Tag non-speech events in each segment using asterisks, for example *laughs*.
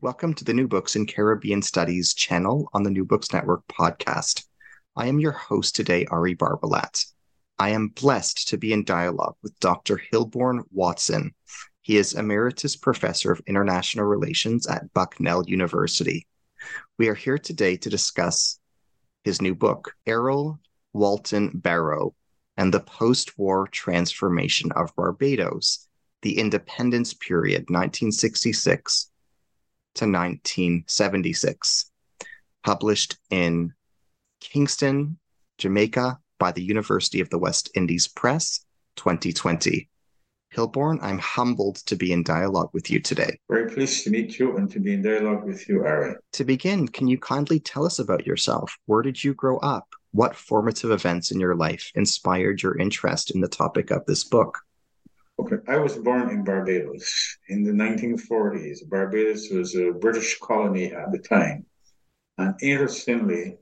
Welcome to the New Books in Caribbean Studies channel on the New Books Network podcast. I am your host today, Ari Barbalat. I am blessed to be in dialogue with Dr. Hilbourne Watson. He is Emeritus Professor of International Relations at Bucknell University. We are here today to discuss his new book, Errol Walton Barrow and the Post War Transformation of Barbados, the Independence Period 1966 to 1976, published in Kingston, Jamaica by the University of the West Indies Press, 2020. Hilbourne, I'm humbled to be in dialogue with you today. Very pleased to meet you and to be in dialogue with you, Ari. To begin, can you kindly tell us about yourself? Where did you grow up? What formative events in your life inspired your interest in the topic of this book? Okay, I was born in Barbados in the 1940s. Barbados was a British colony at the time. And interestingly,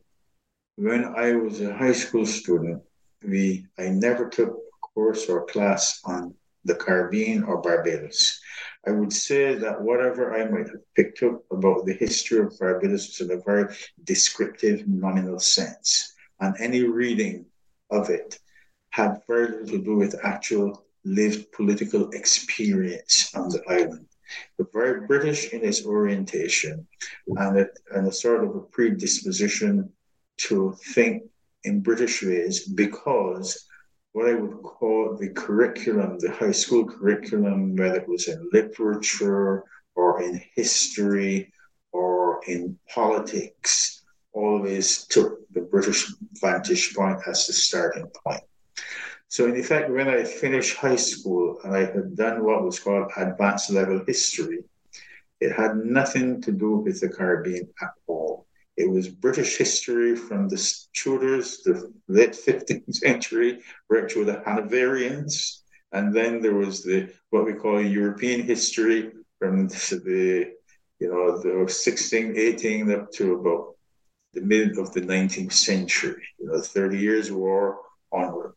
when I was a high school student, we I never took a course or class on the Caribbean or Barbados. I would say that whatever I might have picked up about the history of Barbados was in a very descriptive, nominal sense. And any reading of it had very little to do with actual lived political experience on the island. But very British in its orientation and, it, and a sort of a predisposition to think in British ways because what I would call the curriculum, the high school curriculum, whether it was in literature or in history or in politics, always took the British vantage point as the starting point. So, in effect, when I finished high school and I had done what was called advanced level history, it had nothing to do with the Caribbean at all. It was British history from the Tudors, the late *laughs* 15th century, right through the Hanoverians. And then there was the what we call European history from *laughs* the you know the 16, 18 up to about the mid of the 19th century, you know, 30 years war onward.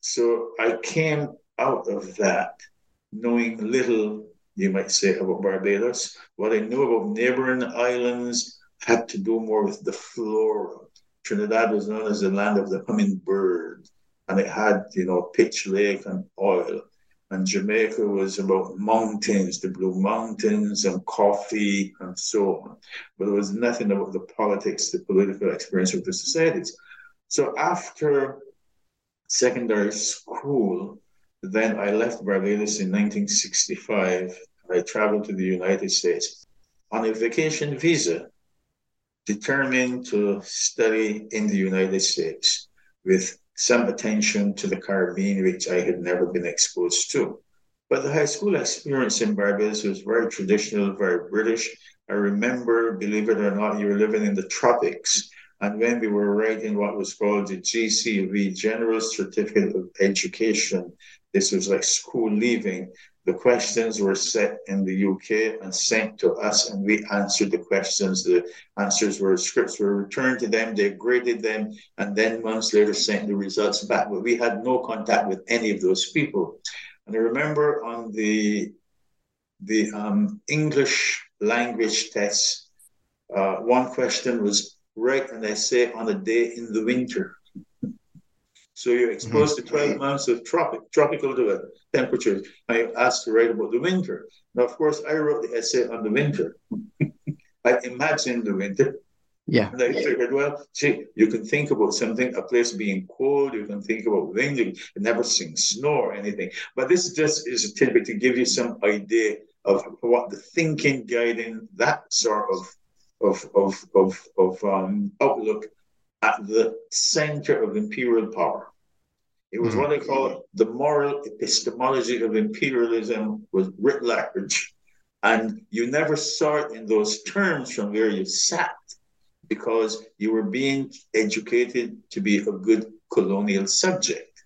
So I came out of that knowing little, you might say, about Barbados. What I knew about neighboring islands had to do more with the flora. Trinidad was known as the land of the hummingbird, and it had, you know, pitch lake and oil. And Jamaica was about mountains, the Blue Mountains, and coffee, and so on. But there was nothing about the politics, the political experience of the societies. So after secondary school, then I left Barbados in 1965. I traveled to the United States on a vacation visa, determined to study in the United States with some attention to the Caribbean, which I had never been exposed to. But the high school experience in Barbados was very traditional, very British. I remember, believe it or not, you were living in the tropics and when we were writing what was called the GCE, General Certificate of Education, this was like school leaving. The questions were set in the UK and sent to us, and we answered the questions. The answers were scripts were returned to them, they graded them, and then months later sent the results back. But we had no contact with any of those people. And I remember on the the um, English language test, uh, one question was write an essay on a day in the winter. So you're exposed mm-hmm. to 12 months of tropic, tropical temperatures, and you're asked to write about the winter. Now, of course, I wrote the essay on the winter. *laughs* I imagined the winter. Yeah. And I figured, well, see, you can think about something, a place being cold, you can think about wind, you never sing snow or anything. But this just is a tidbit to give you some idea of what the thinking guiding that sort of of of of, of um, outlook at the center of imperial power. It was mm-hmm. what I call the moral epistemology of imperialism was writ large. And you never saw it in those terms from where you sat because you were being educated to be a good colonial subject.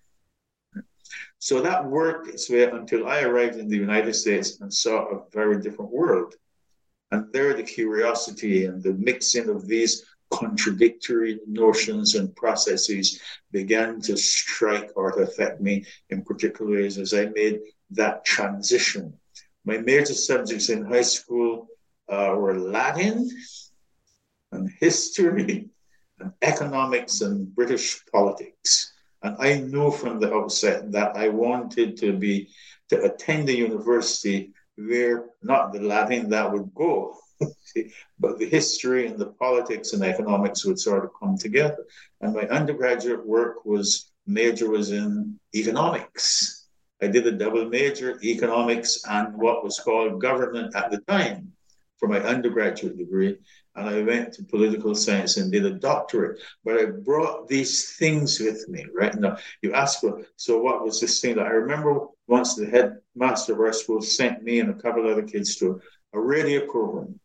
So that worked its way until I arrived in the United States and saw a very different world. And there, the curiosity and the mixing of these contradictory notions and processes began to strike or to affect me in particular ways as I made that transition. My major subjects in high school uh, were Latin and history and economics and British politics. And I knew from the outset that I wanted to be to attend a university where not the Latin that would go, *laughs* but the history and the politics and economics would sort of come together. And my undergraduate work was major was in economics. I did a double major, economics and what was called government at the time for my undergraduate degree. And I went to political science and did a doctorate. But I brought these things with me, right? Now, you ask, so what was this thing that I remember once the headmaster of our school sent me and a couple of other kids to a radio program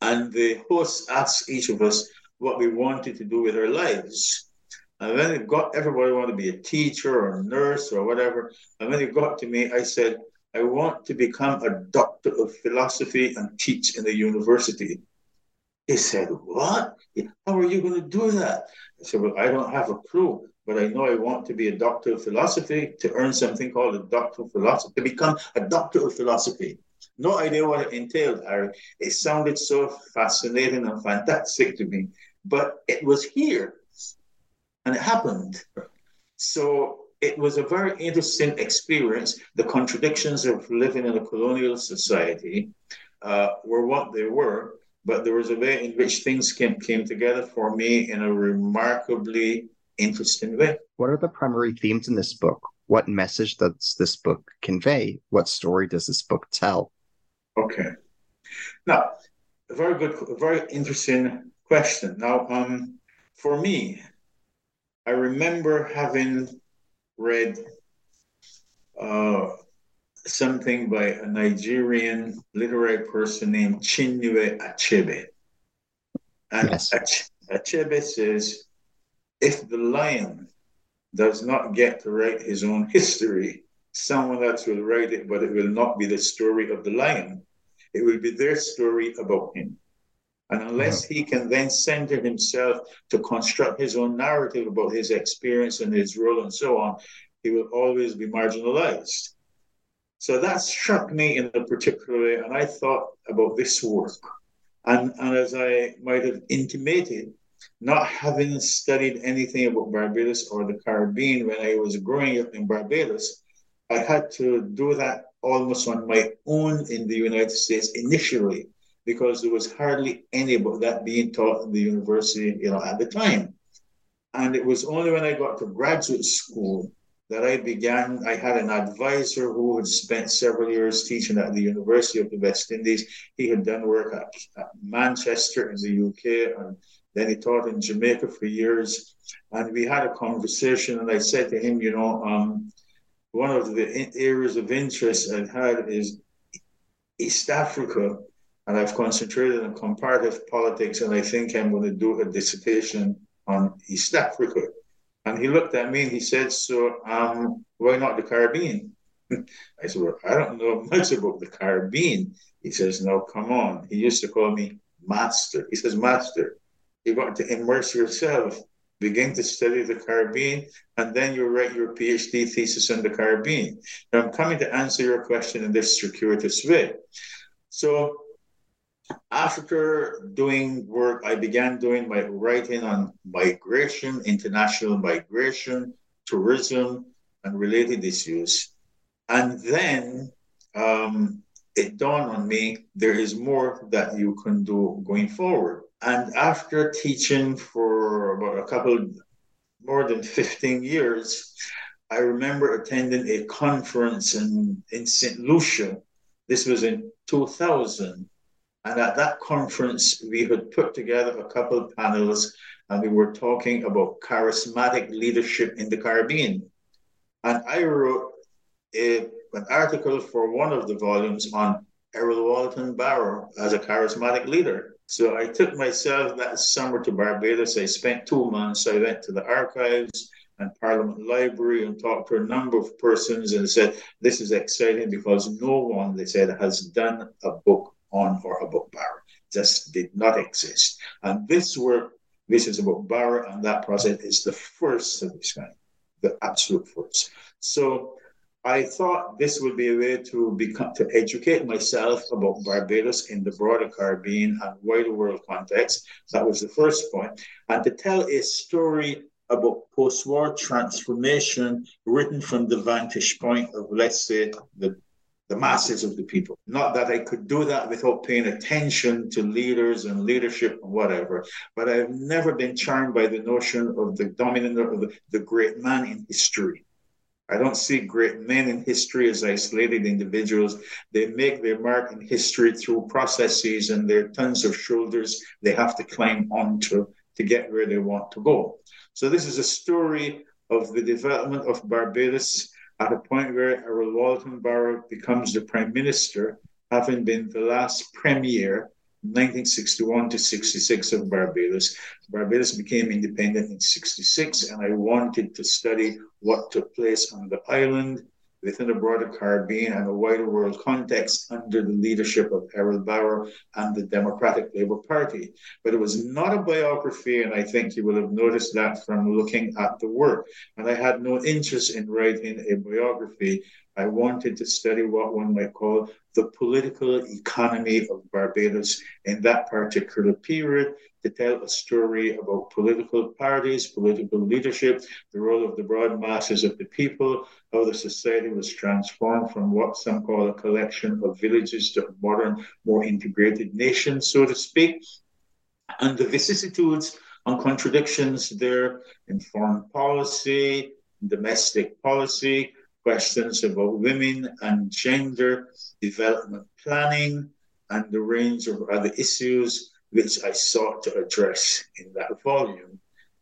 and the host asked each of us what we wanted to do with our lives. And then it got everybody wanted to be a teacher or a nurse or whatever. And when it got to me, I said, I want to become a doctor of philosophy and teach in a university. He said, What? How are you going to do that? I said, Well, I don't have a clue, but I know I want to be a doctor of philosophy to earn something called a doctor of philosophy, to become a doctor of philosophy. No idea what it entailed, Harry. It sounded so fascinating and fantastic to me, but it was here and it happened. So it was a very interesting experience. The contradictions of living in a colonial society uh, were what they were, but there was a way in which things came, came together for me in a remarkably interesting way. What are the primary themes in this book? What message does this book convey? What story does this book tell? Okay. Now, a very good, a very interesting question. Now, um, for me, I remember having read uh, something by a Nigerian literary person named Chinua Achebe. And yes. Achebe says, if the lion does not get to write his own history, someone else will write it, but it will not be the story of the lion. It will be their story about him. And unless he can then center himself to construct his own narrative about his experience and his role and so on, he will always be marginalized. So that struck me in a particular way, and I thought about this work. And, and as I might have intimated, not having studied anything about Barbados or the Caribbean when I was growing up in Barbados, I had to do that almost on my own in the United States initially because there was hardly any about that being taught in the university, you know, at the time. And it was only when I got to graduate school that I began. I had an advisor who had spent several years teaching at the University of the West Indies. He had done work at, at Manchester in the UK, and then he taught in Jamaica for years. And we had a conversation, and I said to him, you know, um, one of the areas of interest I've had is East Africa, and I've concentrated on comparative politics, and I think I'm going to do a dissertation on East Africa. And he looked at me and he said, So, um, why not the Caribbean? *laughs* I said, Well, I don't know *laughs* much about the Caribbean. He says, No, come on. He used to call me Master. He says, Master, you got to immerse yourself begin to study the Caribbean, and then you write your PhD thesis on the Caribbean. Now, I'm coming to answer your question in this circuitous way. So, after doing work, I began doing my writing on migration, international migration, tourism, and related issues. And then um, it dawned on me there is more that you can do going forward. And after teaching for about a couple, more than 15 years, I remember attending a conference in, in St. Lucia. This was in 2000. And at that conference, we had put together a couple of panels and we were talking about charismatic leadership in the Caribbean. And I wrote a, an article for one of the volumes on Errol Walton Barrow as a charismatic leader. So I took myself that summer to Barbados. I spent two months. I went to the archives and Parliament Library and talked to a number of persons and said, This is exciting because no one, they said, has done a book on or a book Barrow. Just did not exist. And this work, this is about Barrow, and that project is the first of its kind, the absolute first. So I thought this would be a way to become to educate myself about Barbados in the broader Caribbean and wider world context. That was the first point, and to tell a story about post-war transformation written from the vantage point of, let's say, the the masses of the people. Not that I could do that without paying attention to leaders and leadership and whatever, but I've never been charmed by the notion of the dominant of the, the great man in history. I don't see great men in history as isolated individuals. They make their mark in history through processes and there are tons of shoulders they have to climb onto to get where they want to go. So this is a story of the development of Barbados at a point where Errol Walton Barrow becomes the prime minister, having been the last premier 1961 to 66 of Barbados. Barbados became independent in 66, and I wanted to study what took place on the island within the broader Caribbean and a wider world context under the leadership of Errol Barrow and the Democratic Labour Party. But it was not a biography, and I think you will have noticed that from looking at the work. And I had no interest in writing a biography. I wanted to study what one might call the political economy of Barbados in that particular period to tell a story about political parties, political leadership, the role of the broad masses of the people, how the society was transformed from what some call a collection of villages to a modern, more integrated nation, so to speak, and the vicissitudes and contradictions there in foreign policy, domestic policy, questions about women and gender, development planning, and the range of other issues which I sought to address in that volume,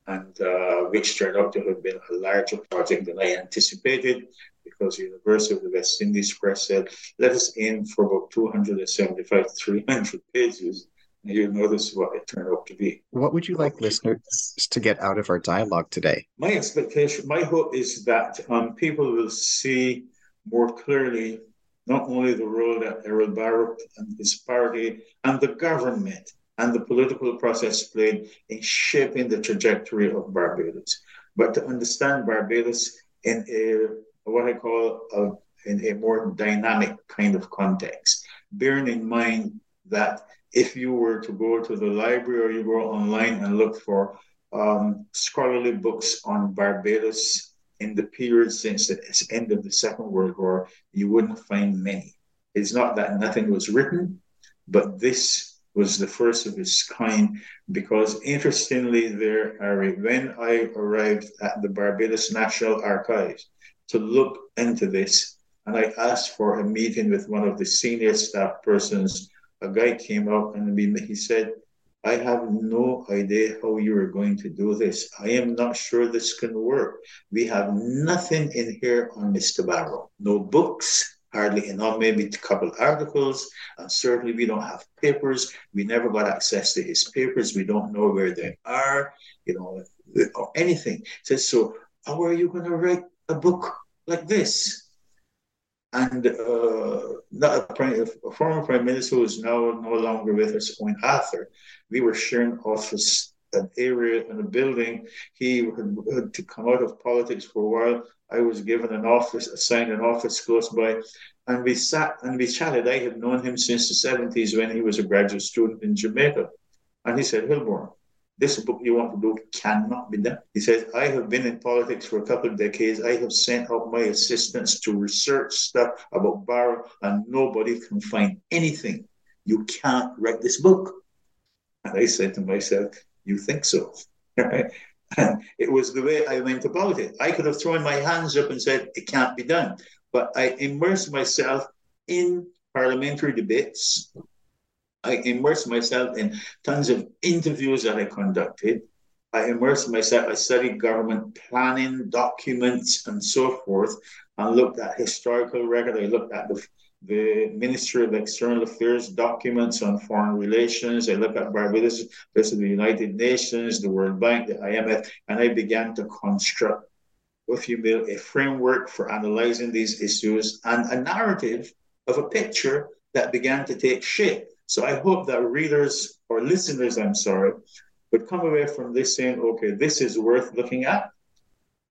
and uh, which turned out to have been a larger project than I anticipated because the University of the West Indies Press said, let us aim for about 275 300 pages. And you'll notice what it turned out to be. What would you like listeners to get out of our dialogue today? My expectation, my hope is that um, people will see more clearly not only the role that Errol Barrow and his party and the government and the political process played in shaping the trajectory of Barbados, but to understand Barbados in a what I call a, in a more dynamic kind of context, bearing in mind that if you were to go to the library or you go online and look for um, scholarly books on Barbados in the period since the end of the Second World War, you wouldn't find many. It's not that nothing was written, but this was the first of its kind because interestingly there Harry, when I arrived at the Barbados National Archives to look into this and I asked for a meeting with one of the senior staff persons, a guy came up and he said, I have no idea how you are going to do this. I am not sure this can work. We have nothing in here on Mr. Barrow. No books, hardly enough, maybe a couple articles. And certainly we don't have papers. We never got access to his papers. We don't know where they are, you know, or anything. Says, so how are you going to write a book like this? And uh, a, prime, a, former prime minister who is now no longer with us, Owen Arthur, we were sharing office an area and a building. He had, had, to come out of politics for a while. I was given an office, assigned an office close by, and we sat and we chatted. I had known him since the 70s when he was a graduate student in Jamaica. And he said, Hilbourne, this book you want to do cannot be done. He says, I have been in politics for a couple of decades. I have sent out my assistants to research stuff about Barrow, and nobody can find anything. You can't write this book. And I said to myself, You think so? *laughs* And it was the way I went about it. I could have thrown my hands up and said, It can't be done. But I immersed myself in parliamentary debates. I immersed myself in tons of interviews that I conducted. I immersed myself, I studied government planning documents and so forth, and looked at historical record. I looked at the the Ministry of External Affairs documents on foreign relations. I looked at Barbados versus the United Nations, the World Bank, the IMF, and I began to construct, if you will, a framework for analyzing these issues and a narrative of a picture that began to take shape. So I hope that readers or listeners, I'm sorry, would come away from this saying, okay, this is worth looking at.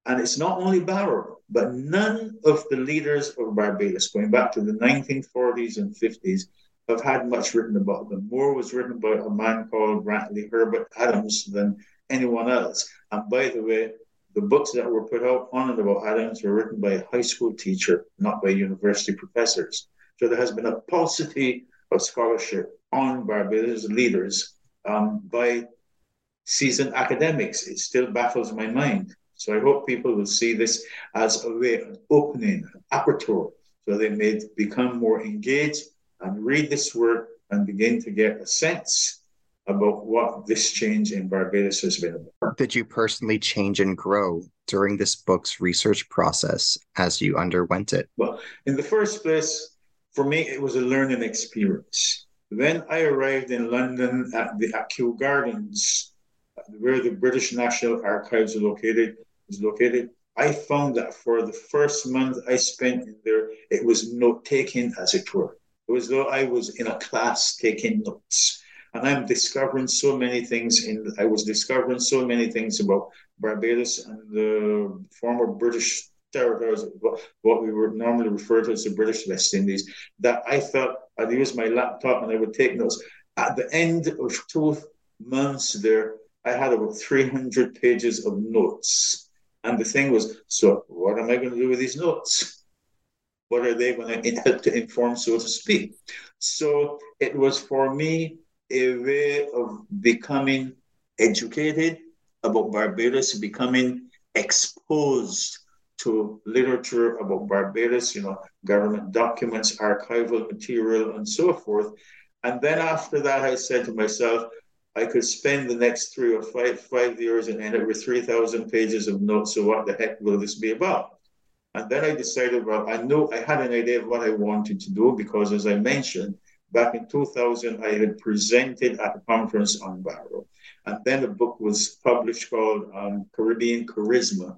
And it's not only Barrow, but none of the leaders of Barbados, going back to the 1940s and 50s, have had much written about them. More was written about a man called Grantley Herbert Adams than anyone else. And by the way, the books that were put out on and about Adams were written by a high school teacher, not by university professors. So there has been a paucity of scholarship on Barbados leaders um, by seasoned academics. It still baffles my mind. So I hope people will see this as a way, of opening, an aperture, so they may become more engaged and read this work and begin to get a sense about what this change in Barbados has been about. Did you personally change and grow during this book's research process as you underwent it? Well, in the first place, for me, it was a learning experience. When I arrived in London at the at Kew Gardens, where the British National Archives are located, is located, I found that for the first month I spent in there, it was note taking, as it were. It was though I was in a class taking notes. And I'm discovering so many things in I was discovering so many things about Barbados and the former British territories, what we would normally refer to as the British West Indies, that I felt I'd use my laptop and I would take notes. At the end of two months there, I had about 300 pages of notes and the thing was, so what am I going to do with these notes? What are they going to help to inform, so to speak? So it was for me a way of becoming educated about Barbados, becoming exposed to literature about Barbados, you know, government documents, archival material, and so forth. And then after that, I said to myself, I could spend the next three or five five years and end up with three thousand pages of notes. So what the heck will this be about? And then I decided, well, I know I had an idea of what I wanted to do because, as I mentioned, back in 2000, I had presented at a conference on Barrow. And then a book was published called um, Caribbean Charisma,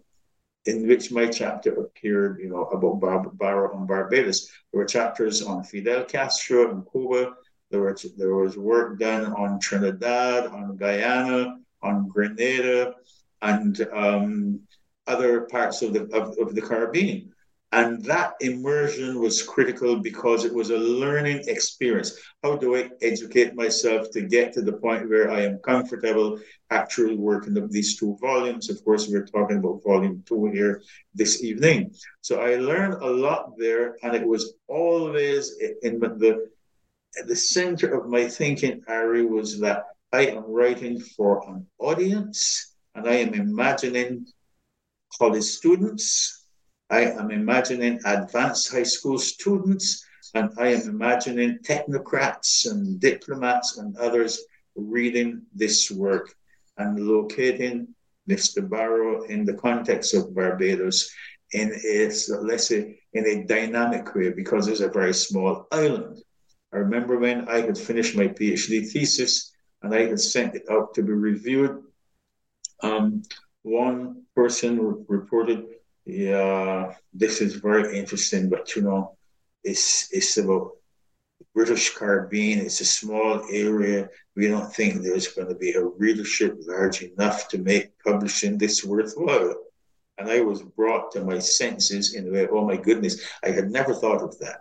in which my chapter appeared, you know, about Bar- Barrow and Barbados. There were chapters on Fidel Castro in Cuba, there was, there was work done on Trinidad, on Guyana, on Grenada, and um, other parts of the, of, of the Caribbean. And that immersion was critical because it was a learning experience. How do I educate myself to get to the point where I am comfortable actually working up these two volumes? Of course, we're talking about volume two here this evening. So I learned a lot there, and it was always in the at the center of my thinking, Ari, was that I am writing for an audience and I am imagining college students, I am imagining advanced high school students, and I am imagining technocrats and diplomats and others reading this work and locating Mr. Barrow in the context of Barbados in a, let's say, in a dynamic way because it's a very small island. I remember when I had finished my PhD thesis and I had sent it out to be reviewed. Um, one person re- reported, "Yeah, this is very interesting, but you know, it's it's about British Caribbean. It's a small area. We don't think there's going to be a readership large enough to make publishing this worthwhile." And I was brought to my senses in a way. Oh my goodness, I had never thought of that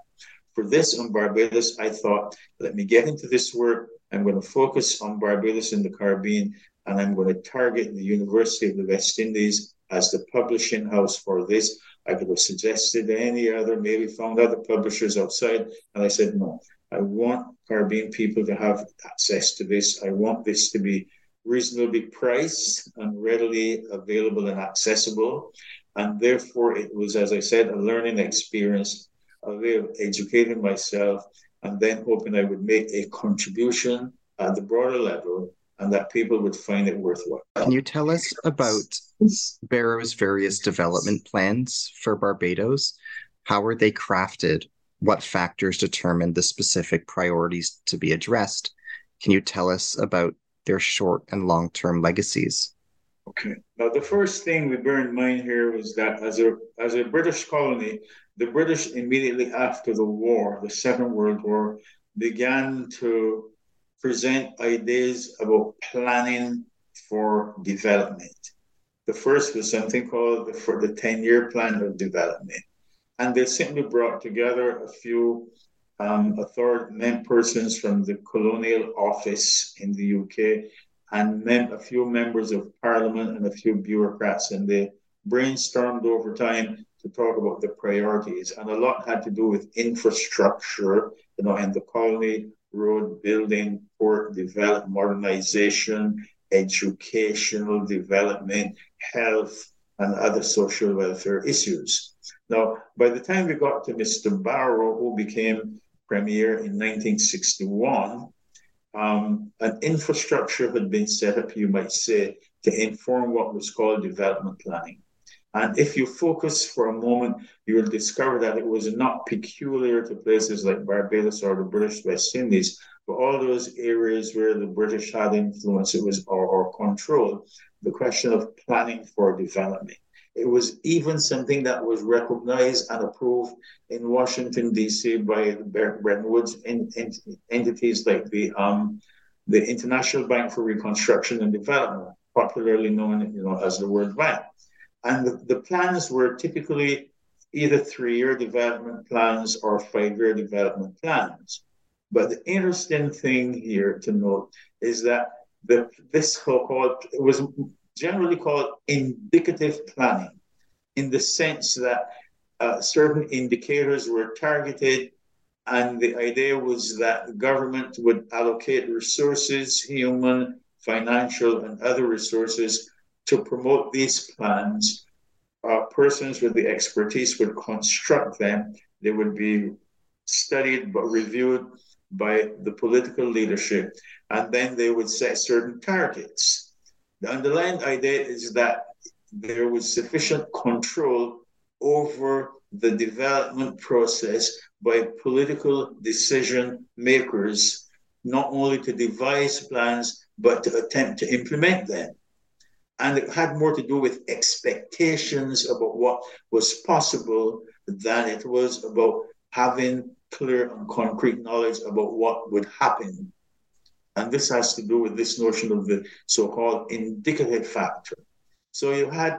for this on Barbados, I thought, let me get into this work. I'm going to focus on Barbados and the Caribbean, and I'm going to target the University of the West Indies as the publishing house for this. I could have suggested any other, maybe found other publishers outside, and I said no. I want Caribbean people to have access to this. I want this to be reasonably priced and readily available and accessible. And therefore, it was, as I said, a learning experience, a way of educating myself, and then hoping I would make a contribution at the broader level and that people would find it worthwhile. Can you tell us about Barrow's various development plans for Barbados? How were they crafted? What factors determined the specific priorities to be addressed? Can you tell us about their short and long term legacies? Okay. Now, the first thing we bear in mind here was that as a as a British colony, the British immediately after the war, the Second World War, began to present ideas about planning for development. The first was something called the, for the 10 year plan of development. And they simply brought together a few um, authority men persons from the colonial office in the UK and mem- a few members of parliament and a few bureaucrats. And they brainstormed over time to talk about the priorities. And a lot had to do with infrastructure, you know, in the colony, road building, port development, modernization, educational development, health, and other social welfare issues. Now, by the time we got to Mr. Barrow, who became premier in 1961, um, an infrastructure had been set up, you might say, to inform what was called development planning. And if you focus for a moment, you will discover that it was not peculiar to places like Barbados or the British West Indies, but all those areas where the British had influence, it was or, or control, the question of planning for development. It was even something that was recognized and approved in Washington D.C. by the Bretton Woods entities like the um, the International Bank for Reconstruction and Development, popularly known you know as the World Bank. And the, the plans were typically either three-year development plans or five-year development plans. But the interesting thing here to note is that the, this so-called was generally called indicative planning, in the sense that uh, certain indicators were targeted, and the idea was that the government would allocate resources, human, financial, and other resources to promote these plans. Uh, persons with the expertise would construct them. They would be studied but reviewed by the political leadership, and then they would set certain targets. The underlying idea is that there was sufficient control over the development process by political decision makers, not only to devise plans, but to attempt to implement them. And it had more to do with expectations about what was possible than it was about having clear and concrete knowledge about what would happen. And this has to do with this notion of the so called indicative factor. So you had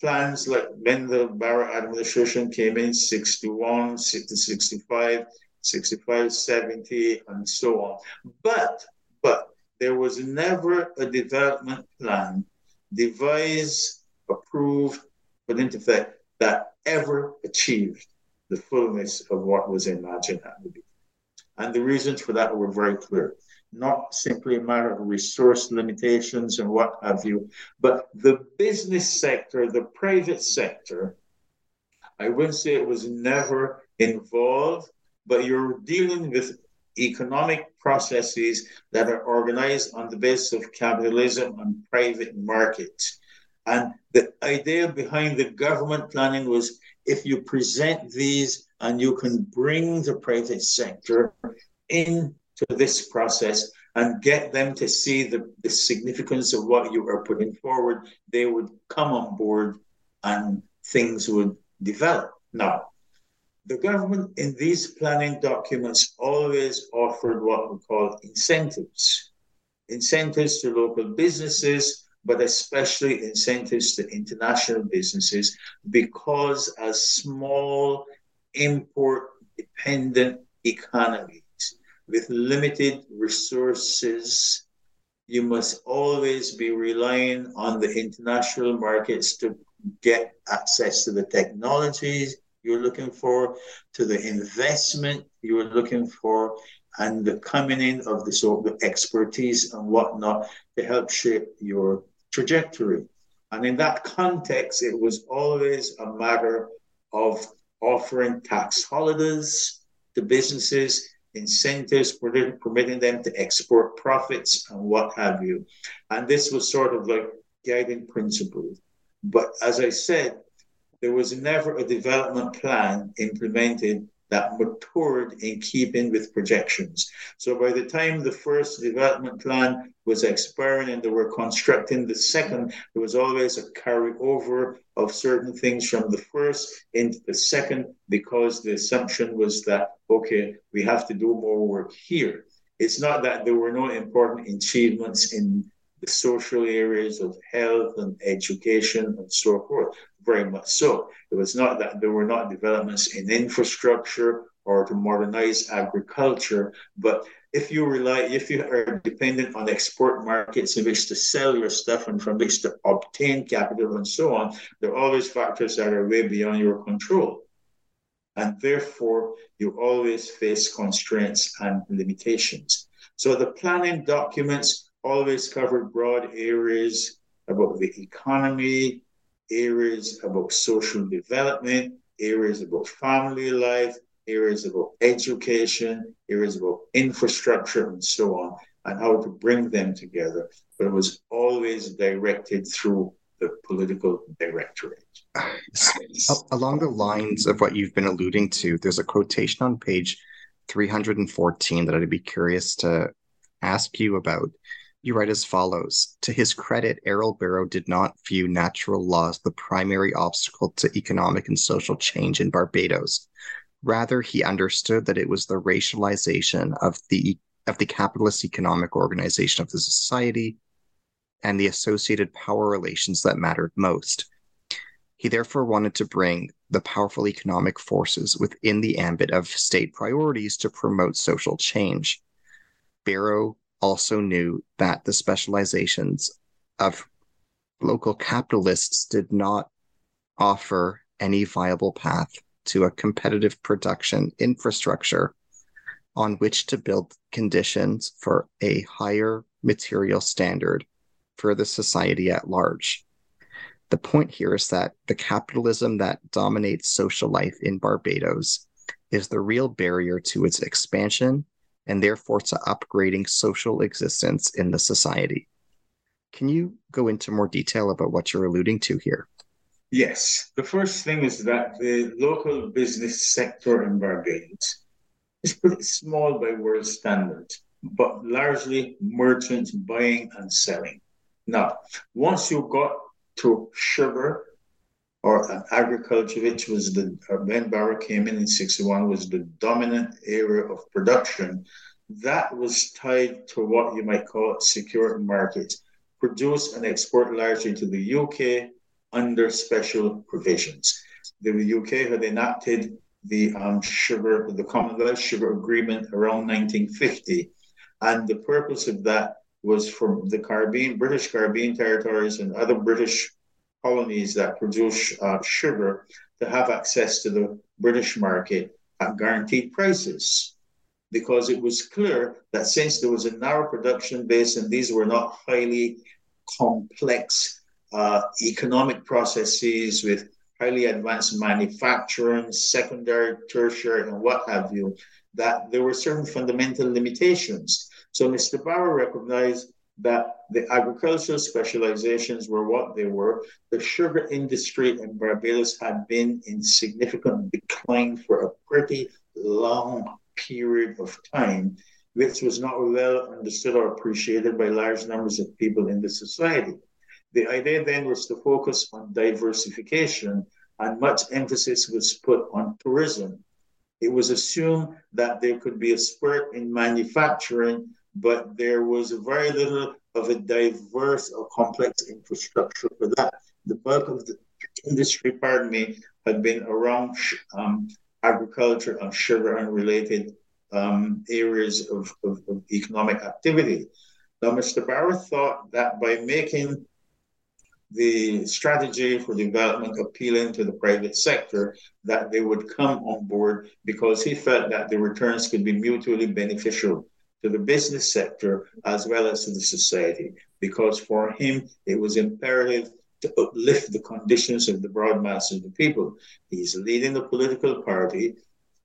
plans like when the Barrow administration came in 61, 60, 65, 65, 70, and so on. But, but there was never a development plan devised, approved, put into effect that ever achieved the fullness of what was imagined. And the reasons for that were very clear. Not simply a matter of resource limitations and what have you, but the business sector, the private sector, I wouldn't say it was never involved, but you're dealing with economic processes that are organized on the basis of capitalism and private markets. And the idea behind the government planning was if you present these and you can bring the private sector into this process and get them to see the, the significance of what you are putting forward, they would come on board and things would develop. Now, the government in these planning documents always offered what we call incentives. Incentives to local businesses, but especially incentives to international businesses, because as small import dependent economies, with limited resources, you must always be relying on the international markets to get access to the technologies you're looking for, to the investment you're looking for, and the coming in of the sort of expertise and whatnot to help shape your trajectory. And in that context, it was always a matter of offering tax holidays to businesses, incentives permitting them to export profits and what have you. And this was sort of like guiding principles. But as I said, there was never a development plan implemented that matured in keeping with projections. So by the time the first development plan was expiring and they were constructing the second, there was always a carryover of certain things from the first into the second because the assumption was that, okay, we have to do more work here. It's not that there were no important achievements in the social areas of health and education and so forth very much so. It was not that there were not developments in infrastructure or to modernize agriculture, but if you rely, if you are dependent on export markets in which to sell your stuff and from which to obtain capital and so on, there are always factors that are way beyond your control. And therefore, you always face constraints and limitations. So the planning documents always covered broad areas about the economy, areas about social development, areas about family life, areas about education, areas about infrastructure, and so on, and how to bring them together. But it was always directed through the political directorate. Along the lines of what you've been alluding to, there's a quotation on page 314 that I'd be curious to ask you about. You write as follows To his credit, Errol Barrow did not view natural laws the primary obstacle to economic and social change in Barbados. Rather, he understood that it was the racialization of the of the capitalist economic organization of the society and the associated power relations that mattered most. He therefore wanted to bring the powerful economic forces within the ambit of state priorities to promote social change. Barrow also knew that the specializations of local capitalists did not offer any viable path to a competitive production infrastructure on which to build conditions for a higher material standard for the society at large. The point here is that the capitalism that dominates social life in Barbados is the real barrier to its expansion and therefore to upgrading social existence in the society. Can you go into more detail about what you're alluding to here? Yes. The first thing is that the local business sector in Barbados is pretty small by world standards, but largely merchants buying and selling. Now, once you got to sugar or agriculture, which was the when Barrow came in in 61 was the dominant area of production. That was tied to what you might call secure markets, produce and export largely to the UK under special provisions. The UK had enacted the um, sugar, the Commonwealth Sugar Agreement around 1950, and the purpose of that was for the Caribbean, British Caribbean territories, and other British colonies that produce uh, sugar to have access to the British market at guaranteed prices. Because it was clear that since there was a narrow production base and these were not highly complex uh, economic processes with highly advanced manufacturing, secondary, tertiary, and what have you, that there were certain fundamental limitations. So Mr. Barrow recognized that the agricultural specializations were what they were. The sugar industry in Barbados had been in significant decline for a pretty long period of time, which was not well understood or appreciated by large numbers of people in the society. The idea then was to focus on diversification, and much emphasis was put on tourism. It was assumed that there could be a spurt in manufacturing but there was very little of a diverse or complex infrastructure for that. The bulk of the industry, pardon me, had been around um, agriculture and sugar and related um, areas of, of, of economic activity. Now, Mr. Barrow thought that by making the strategy for development appealing to the private sector that they would come on board because he felt that the returns could be mutually beneficial to the business sector as well as to the society because for him it was imperative to uplift the conditions of the broad mass of the people. He's leading the political party.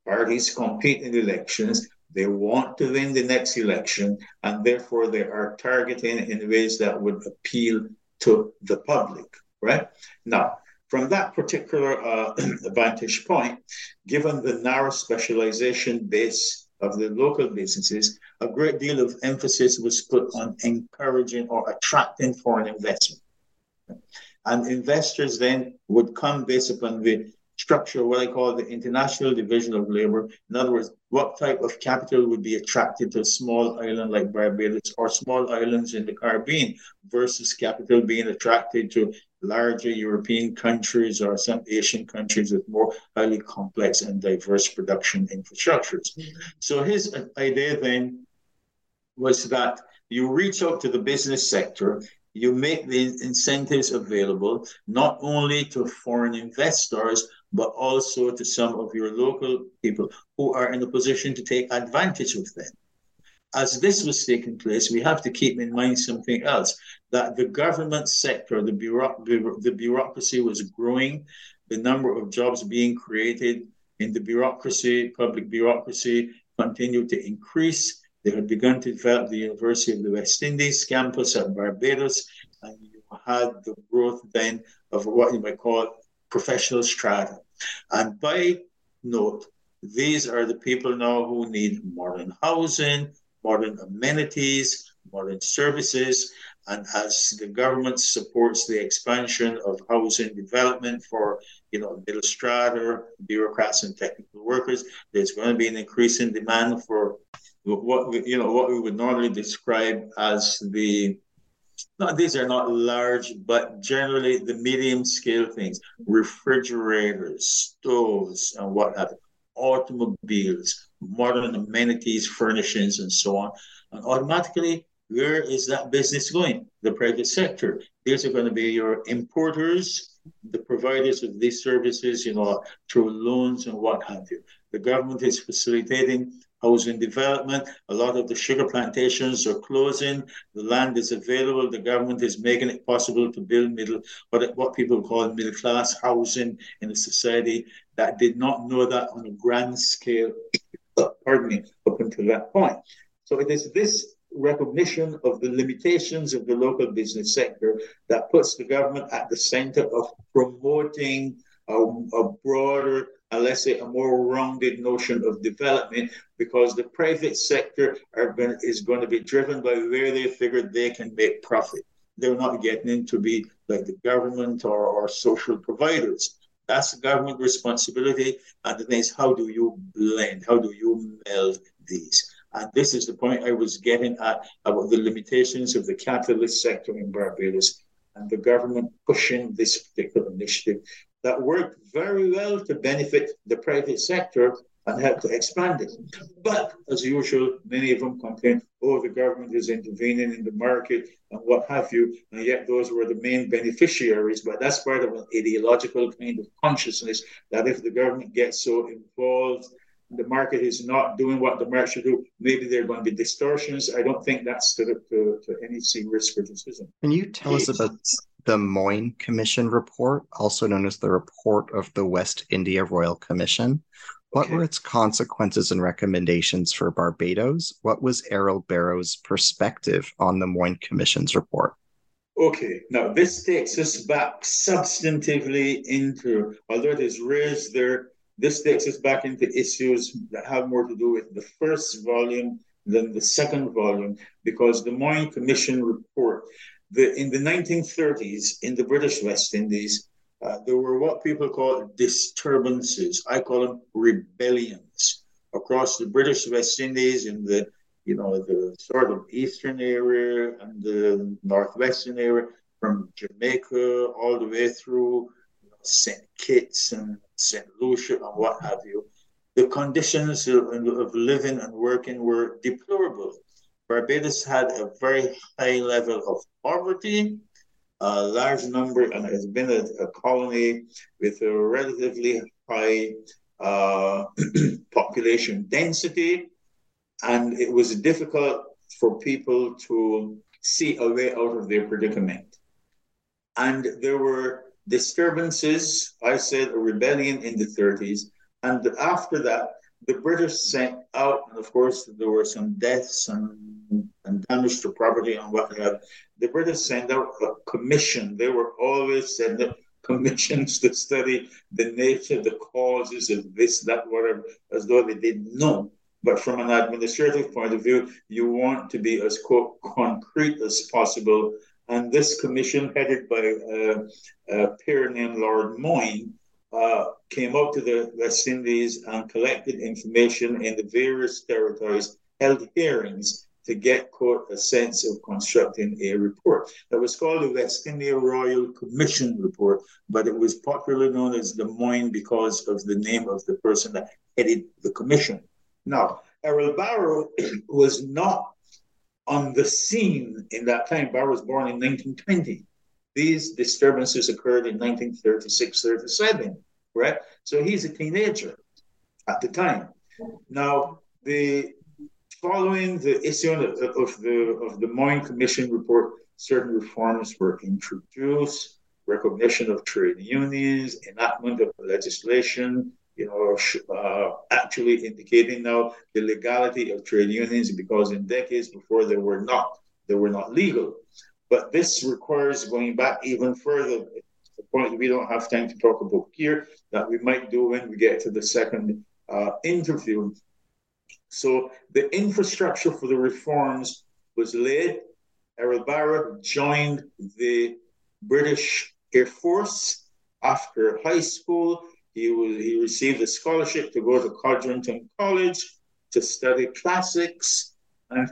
Parties compete in elections. They want to win the next election, and therefore they are targeting in ways that would appeal to the public, right? Now, from that particular uh, *clears throat* vantage point, given the narrow specialization base of the local businesses, a great deal of emphasis was put on encouraging or attracting foreign investment. And investors then would come based upon the structure, what I call the international division of labor. In other words, what type of capital would be attracted to a small island like Barbados or small islands in the Caribbean versus capital being attracted to larger European countries or some Asian countries with more highly complex and diverse production infrastructures. Mm-hmm. So his idea then was that you reach out to the business sector you make the incentives available not only to foreign investors, but also to some of your local people who are in a position to take advantage of them. As this was taking place, we have to keep in mind something else that the government sector, the, bureau- the bureaucracy was growing, the number of jobs being created in the bureaucracy, public bureaucracy, continued to increase. They had begun to develop the University of the West Indies campus at Barbados, and you had the growth then of what you might call professional strata. And by note, these are the people now who need modern housing, modern amenities, modern services. And as the government supports the expansion of housing development for, you know, middle strata, bureaucrats and technical workers, there's going to be an increasing demand for what we, you know what we would normally describe as the no, these are not large, but generally the medium scale things, refrigerators, stoves, and what have automobiles, modern amenities, furnishings, and so on. And automatically, where is that business going? The private sector. These are going to be your importers, the providers of these services, you know, through loans and what have you. The government is facilitating housing development. A lot of the sugar plantations are closing. The land is available. The government is making it possible to build middle, what, what people call middle class housing in a society that did not know that on a grand scale, pardon me, up until that point. So it is this recognition of the limitations of the local business sector that puts the government at the center of promoting a, a broader uh, let's say, a more rounded notion of development because the private sector going, is going to be driven by where they figure they can make profit. They're not getting in to be like the government or, or social providers. That's the government responsibility. And the thing is, how do you blend? How do you meld these? And this is the point I was getting at about the limitations of the capitalist sector in Barbados and the government pushing this particular initiative that worked very well to benefit the private sector and help to expand it. But as usual, many of them complain, oh, the government is intervening in the market and what have you. And yet those were the main beneficiaries. But that's part of an ideological kind of consciousness that if the government gets so involved, the market is not doing what the market should do, maybe there are going to be distortions. I don't think that's to, to, to any serious criticism. Can you tell us about the Moyne Commission report, also known as the Report of the West India Royal Commission. What okay. were its consequences and recommendations for Barbados? What was Errol Barrow's perspective on the Moyne Commission's report? Okay, now this takes us back substantively into, although it is raised there, this takes us back into issues that have more to do with the first volume than the second volume, because the Moyne Commission report the, in the 1930s in the British West Indies, uh, there were what people call disturbances. I call them rebellions across the British West Indies in the you know the sort of eastern area and the northwestern area from Jamaica all the way through you know, St. Kitts and St. Lucia and what have you. the conditions of, of living and working were deplorable. Barbados had a very high level of poverty, a large number, and has been a, a colony with a relatively high uh, *clears throat* population density, and it was difficult for people to see a way out of their predicament. And there were disturbances, I said a rebellion in the 30s, and after that, the British sent out, and of course, there were some deaths and, and damage to property and what have. The British sent out a commission. They were always sending commissions to study the nature, the causes of this, that, whatever, as though they didn't know. But from an administrative point of view, you want to be as quote, concrete as possible. And this commission, headed by uh, a peer named Lord Moyne, uh, came out to the West Indies and collected information in the various territories, held hearings to get quote a sense of constructing a report. That was called the West India Royal Commission Report, but it was popularly known as the Moyne because of the name of the person that headed the commission. Now, Errol Barrow *clears throat* was not on the scene in that time. Barrow was born in 1920. These disturbances occurred in 1936 37, right? So he's a teenager at the time. Now, the following the issue of, of the of the Moyne Commission report, certain reforms were introduced, recognition of trade unions, enactment of legislation, you know, uh, actually indicating now the legality of trade unions because in decades before they were not, they were not legal. But this requires going back even further. The point we don't have time to talk about here that we might do when we get to the second uh, interview. So the infrastructure for the reforms was laid. Errol Barrow joined the British Air Force after high school. He was he received a scholarship to go to Codrington College to study classics, and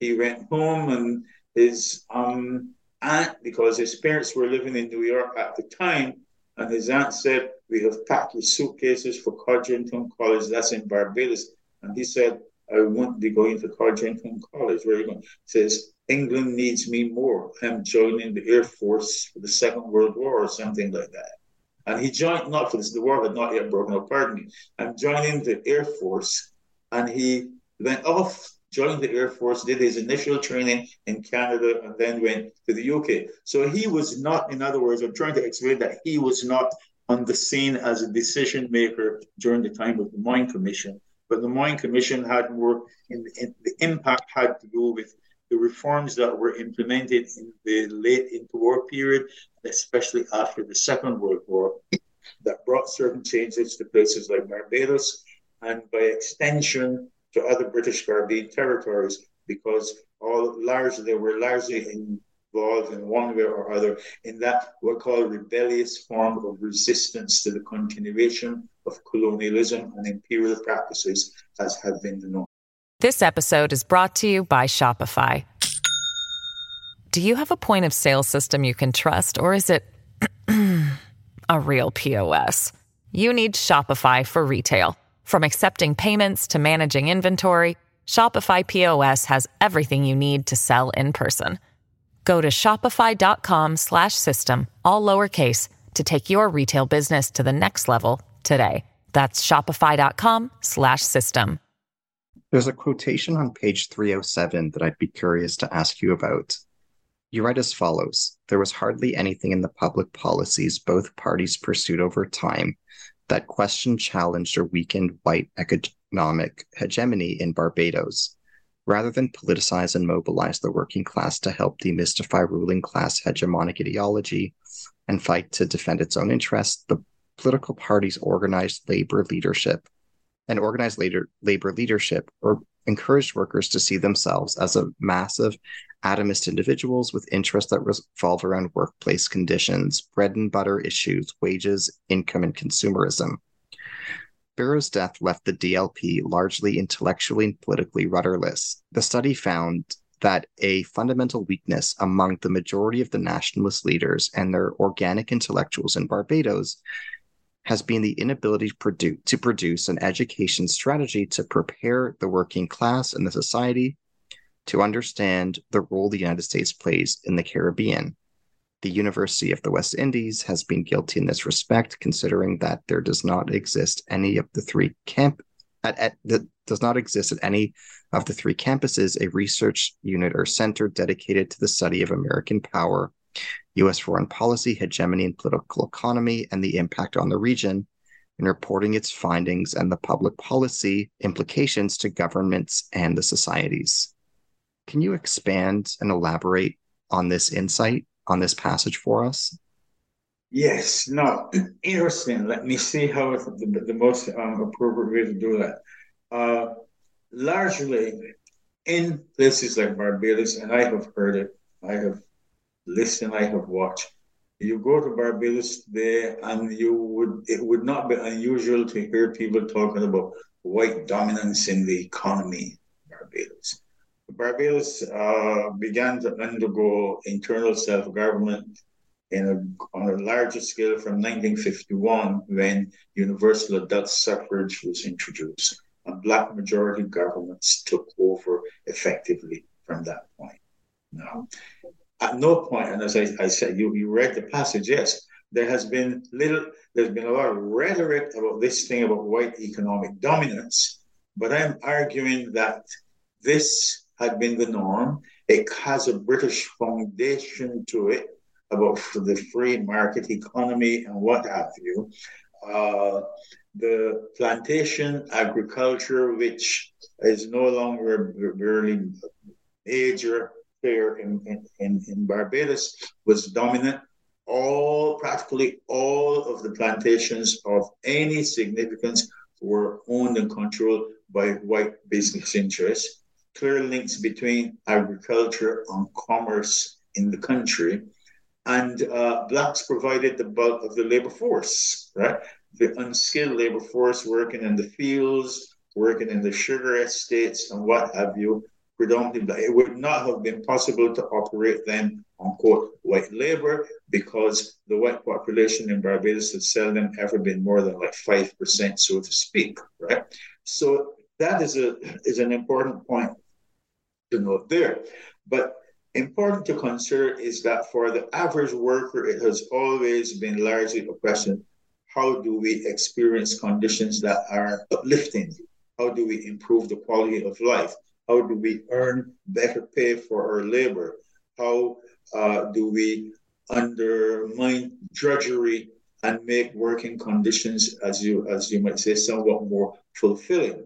he went home and his um, aunt, because his parents were living in New York at the time, and his aunt said, We have packed your suitcases for Codrington College, that's in Barbados. And he said, I won't be going to Codrington College. Where are you going? He says, England needs me more. I'm joining the Air Force for the Second World War or something like that. And he joined, not for this, the war had not yet broken out, pardon me. I'm joining the Air Force. And he went off joined the Air Force, did his initial training in Canada, and then went to the UK. So he was not, in other words, I'm trying to explain that he was not on the scene as a decision maker during the time of the Moyne Commission. But the Moyne Commission had more, in, in, the impact had to do with the reforms that were implemented in the late interwar period, especially after the Second World War, that brought certain changes to places like Barbados, and by extension, to other British Caribbean territories because all largely they were largely involved in one way or other in that what we call rebellious form of resistance to the continuation of colonialism and imperial practices as have been the norm. This episode is brought to you by Shopify. Do you have a point of sale system you can trust or is it *clears throat* a real POS? You need Shopify for retail. From accepting payments to managing inventory, Shopify POS has everything you need to sell in person. Go to shopify.com slash system, all lowercase to take your retail business to the next level today. That's shopify.com slash system. There's a quotation on page 307 that I'd be curious to ask you about. You write as follows There was hardly anything in the public policies both parties pursued over time that question challenged or weakened white economic hegemony in Barbados. Rather than politicize and mobilize the working class to help demystify ruling class hegemonic ideology and fight to defend its own interests, the political parties organized labor leadership and organized labor, labor leadership or encouraged workers to see themselves as a massive atomist individuals with interests that revolve around workplace conditions, bread and butter issues, wages, income, and consumerism. Barrow's death left the DLP largely intellectually and politically rudderless. The study found that a fundamental weakness among the majority of the nationalist leaders and their organic intellectuals in Barbados has been the inability to produce, to produce an education strategy to prepare the working class and the society to understand the role the United States plays in the Caribbean. The University of the West Indies has been guilty in this respect, considering that there does not exist any of the three camp at, at the, does not exist at any of the three campuses a research unit or center dedicated to the study of American power, U.S. foreign policy, hegemony, and political economy, and the impact on the region in reporting its findings and the public policy implications to governments and the societies. Can you expand and elaborate on this insight, on this passage for us? Yes, no, *clears throat* interesting. Let me see how the, the most um, appropriate way to do that. Uh, largely in places like Barbados, and I have heard it, I have listened, I have watched. You go to Barbados there, and you would it would not be unusual to hear people talking about white dominance in the economy Barbados. Barbados uh, began to undergo internal self government on a larger scale from 1951 when universal adult suffrage was introduced. And black majority governments took over effectively from that point. Now, at no point, and as I, I said, you, you read the passage, yes, there has been little, there's been a lot of rhetoric about this thing about white economic dominance, but I'm arguing that this had been the norm. It has a British foundation to it about the free market economy and what have you. Uh, the plantation agriculture, which is no longer really major player in, in, in Barbados, was dominant. All practically all of the plantations of any significance were owned and controlled by white business interests clear links between agriculture and commerce in the country. And uh, blacks provided the bulk of the labor force, right? The unskilled labor force working in the fields, working in the sugar estates, and what have you, predominantly, it would not have been possible to operate them on quote white labor because the white population in Barbados has seldom ever been more than like five percent, so to speak, right? So that is a is an important point to note there. But important to consider is that for the average worker, it has always been largely a question how do we experience conditions that are uplifting? How do we improve the quality of life? How do we earn better pay for our labor? How uh, do we undermine drudgery and make working conditions, as you as you might say, somewhat more fulfilling?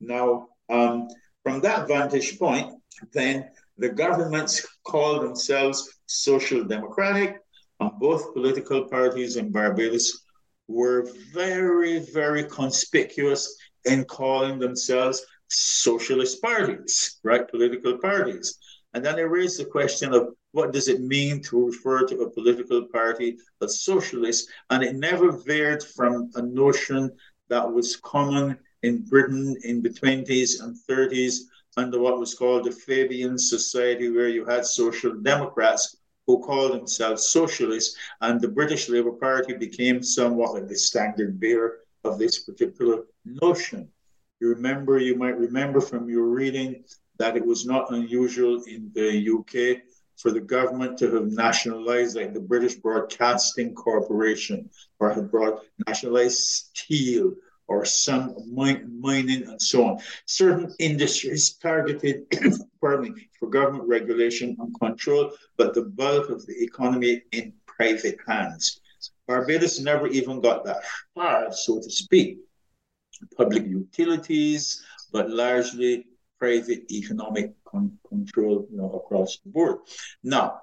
Now, um, from that vantage point, then the governments call themselves social democratic, and both political parties in Barbados were very, very conspicuous in calling themselves socialist parties, right? Political parties. And then they raised the question of what does it mean to refer to a political party as socialist? And it never veered from a notion that was common in Britain in the 20s and 30s under what was called the Fabian Society, where you had social democrats who called themselves socialists, and the British Labour Party became somewhat like the standard bearer of this particular notion. You remember, you might remember from your reading that it was not unusual in the UK for the government to have nationalized, like the British Broadcasting Corporation, or had brought nationalized steel or some mining and so on. Certain industries targeted, *coughs* pardon me, for government regulation and control, but the bulk of the economy in private hands. Barbados never even got that far, so to speak. Public utilities, but largely private economic con- control you know, across the board. Now,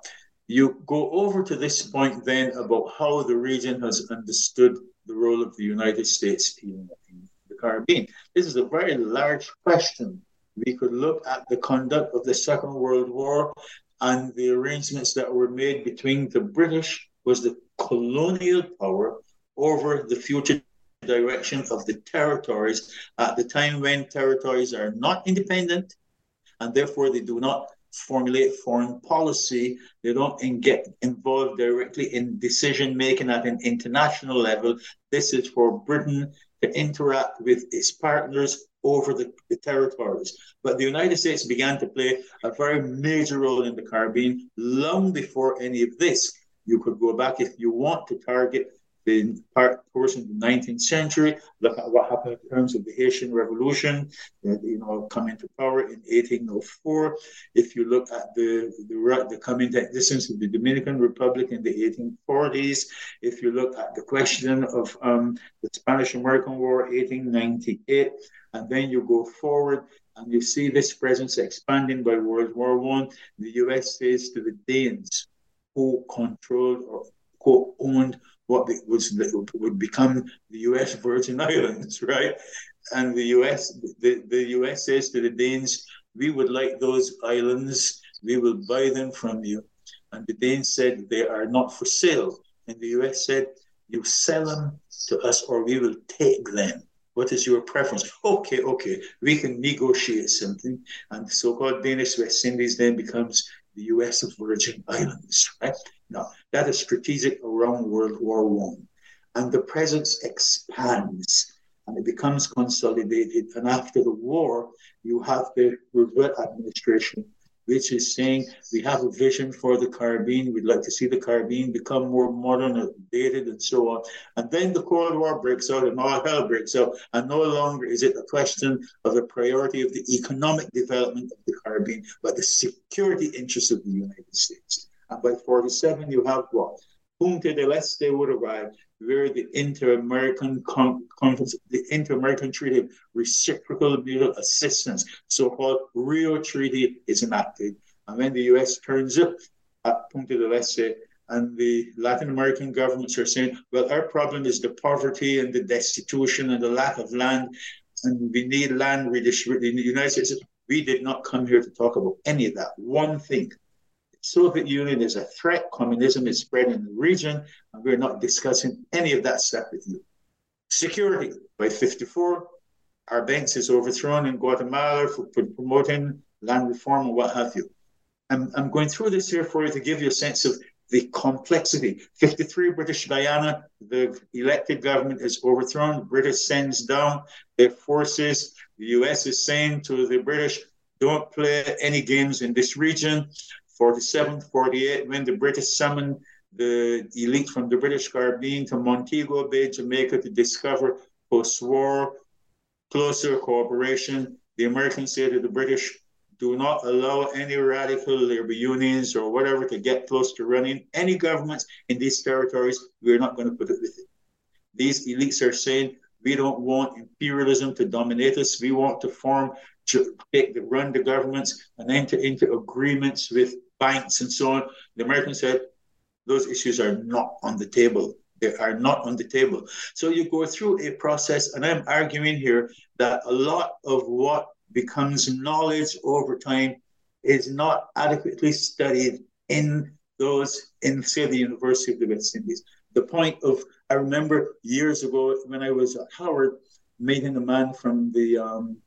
you go over to this point then about how the region has understood the role of the United States in, in the Caribbean. This is a very large question. We could look at the conduct of the Second World War and the arrangements that were made between the British was the colonial power over the future direction of the territories at the time when territories are not independent and therefore they do not formulate foreign policy. They don't get involved directly in decision making at an international level. This is for Britain to interact with its partners over the, the, territories. But the United States began to play a very major role in the Caribbean long before any of this. You could go back if you want to target the part portion of the 19th century, look at what happened in terms of the Haitian Revolution, that, you know, coming to power in 1804. If you look at the, the, the coming to existence of the Dominican Republic in the 1840s, if you look at the question of um, the Spanish-American War, 1898, and then you go forward and you see this presence expanding by World War One. The US says to the Danes, who controlled or co-owned what was would become the U.S. Virgin *laughs* Islands, right? And the U.S. the, the U.S. says to the Danes, "We would like those islands. We will buy them from you." And the Danes said, "They are not for sale." And the U.S. said, "You sell them to us, or we will take them." What is your preference? Okay, okay, we can negotiate something. And the so-called Danish West Indies then becomes the U.S. of Virgin Islands, right? Now, that is strategic around World War One. And the presence expands and it becomes consolidated. And after the war, you have the Roosevelt administration which is saying we have a vision for the Caribbean. We'd like to see the Caribbean become more modern, updated, and so on. And then the Cold War breaks out and all hell breaks out. And no longer is it a question of the priority of the economic development of the Caribbean, but the security interests of the United States. And by 47, you have what? Punta del Este would arrive, where the Inter-American Con- Conference, the Inter-American Treaty of Reciprocal Mutual Assistance, so-called Rio Treaty, is enacted. And when the U.S. turns up at Punta del Este, and the Latin American governments are saying, well, our problem is the poverty and the destitution and the lack of land, and we need land redistributed. The United States, we did not come here to talk about any of that. One thing Soviet Union is a threat. Communism is spreading in the region, and we're not discussing any of that stuff with you. Security by 54, Arbenz is overthrown in Guatemala for, promoting land reform and what have you. I'm, I'm going through this here for you to give you a sense of the complexity. 53 British Guiana, the elected government is overthrown. British sends down their forces. The US is saying to the British, don't play any games in this region. 47, 48, when the British summoned the elite from the British Caribbean to Montego Bay, Jamaica to discover post-war closer cooperation. The Americans say to the British, do not allow any radical labor unions or whatever to get close to running any governments in these territories. We're not going to put it with it. These elites are saying we don't want imperialism to dominate us. We want to form, to take the, run the governments and enter into agreements with banks and so on. The Americans said those issues are not on the table. They are not on the table. So you go through a process, and I'm arguing here that a lot of what becomes knowledge over time is not adequately studied in those in say the University of the West Indies. The point of I remember years ago when I was at Howard, meeting a man from the um,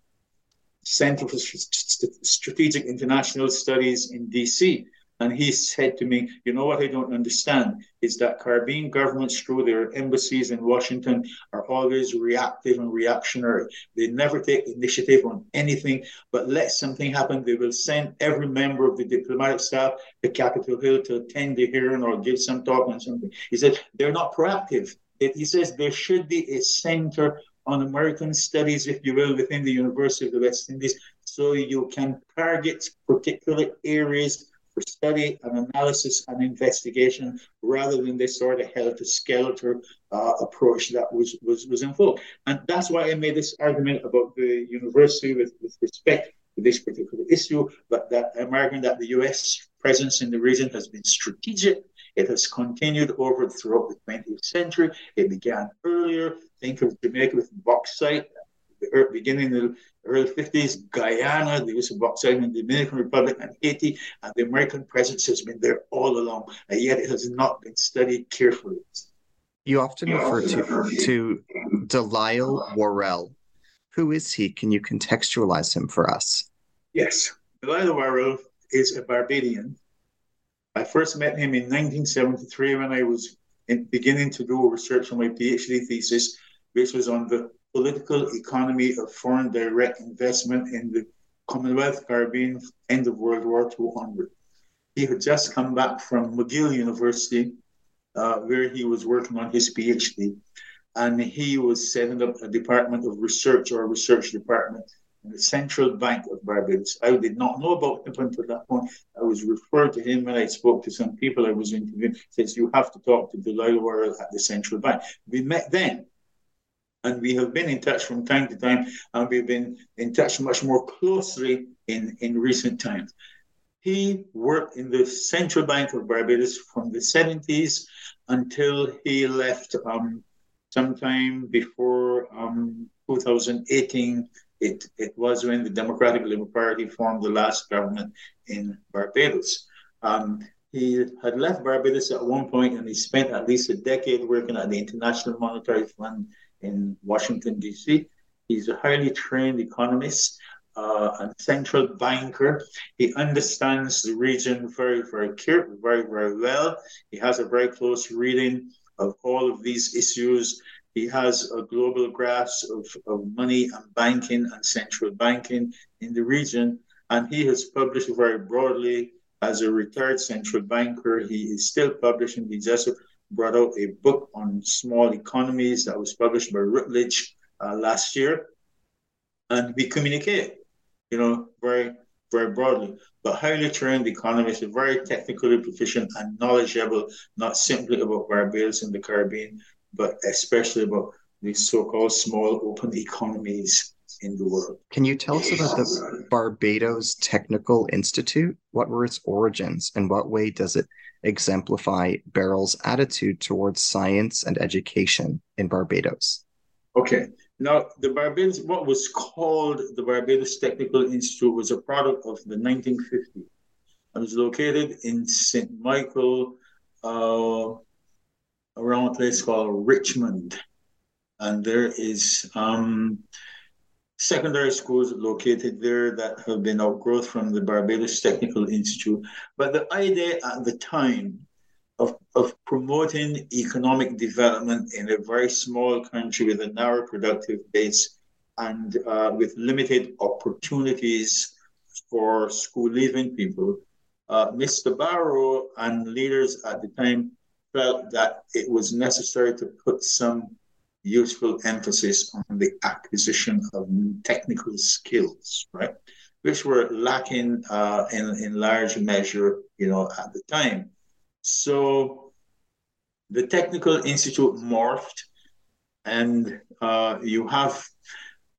Center for Strategic International Studies in DC. And he said to me, You know what I don't understand is that Caribbean governments, through their embassies in Washington, are always reactive and reactionary. They never take initiative on anything, but let something happen. They will send every member of the diplomatic staff to Capitol Hill to attend the hearing or give some talk on something. He said, They're not proactive. He says there should be a center on American studies, if you will, within the University of the West Indies, so you can target particular areas for study and analysis and investigation rather than this sort of helter-skelter uh, approach that was, was, was in vogue. And that's why I made this argument about the university with, with respect to this particular issue, but that I'm arguing that the US presence in the region has been strategic it has continued over throughout the 20th century. It began earlier. Think of Jamaica with bauxite, the beginning of the early 50s, Guyana, the use of bauxite in the Dominican Republic and Haiti, and the American presence has been there all along, and yet it has not been studied carefully. You often refer to, to Delisle Worrell. Who is he? Can you contextualize him for us? Yes. Delisle Worrell is a Barbadian. I first met him in 1973 when I was in, beginning to do research on my PhD thesis, which was on the political economy of foreign direct investment in the Commonwealth Caribbean end of World War II onward. He had just come back from McGill University, uh, where he was working on his PhD, and he was setting up a department of research or a research department in the Central Bank of Barbados. I did not know about him until that point. I was referred to him when I spoke to some people I was interviewing. Says you have to talk to Delisle Worrell at the Central Bank. We met then, and we have been in touch from time to time, and we've been in touch much more closely in, in recent times. He worked in the Central Bank of Barbados from the 70s until he left um, sometime before um, 2018 it, it was when the Democratic Labour Party formed the last government in Barbados. Um, he had left Barbados at one point and he spent at least a decade working at the International Monetary Fund in Washington, D.C. He's a highly trained economist uh, and central banker. He understands the region very, very, very, very well. He has a very close reading of all of these issues he has a global grasp of, of money and banking and central banking in the region. And he has published very broadly as a retired central banker. He is still publishing. He just brought out a book on small economies that was published by Routledge uh, last year. And we communicate, you know, very, very broadly. But highly trained economists, very technically proficient and knowledgeable, not simply about Barbados and the Caribbean, but especially about these so-called small open *laughs* economies in the world. Can you tell us about the Barbados Technical Institute? What were its origins and what way does it exemplify Barrow's attitude towards science and education in Barbados? Okay. Now, the Barbados, what was called the Barbados Technical Institute was a product of the 1950s. It was located in St. Michael, uh, around a place called Richmond. And there is um, secondary schools located there that have been outgrowth from the Barbados Technical Institute. But the idea at the time of, of promoting economic development in a very small country with a narrow productive base and uh, with limited opportunities for school leaving people, uh, Mr. Barrow and leaders at the time felt that it was necessary to put some useful emphasis on the acquisition of technical skills, right, which were lacking uh, in in large measure, you know, at the time. So the technical institute morphed, and uh, you have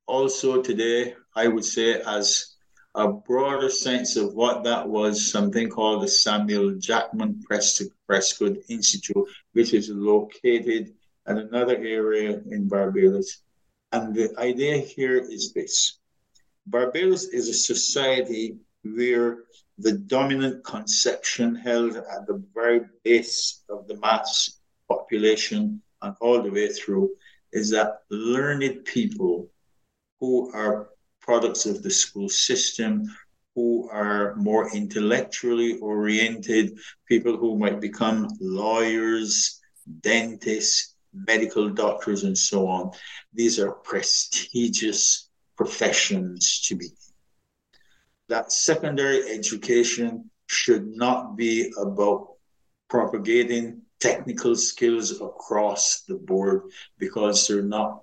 also today, I would say, as a broader sense of what that was, something called the Samuel Jackman Prescod Institute, which is located in another area in Barbados. And the idea here is this Barbados is a society where the dominant conception held at the very base of the mass population and all the way through is that learned people who are products of the school system who are more intellectually oriented, people who might become lawyers, dentists, medical doctors, and so on. These are prestigious professions to be. That secondary education should not be about propagating technical skills across the board because they're not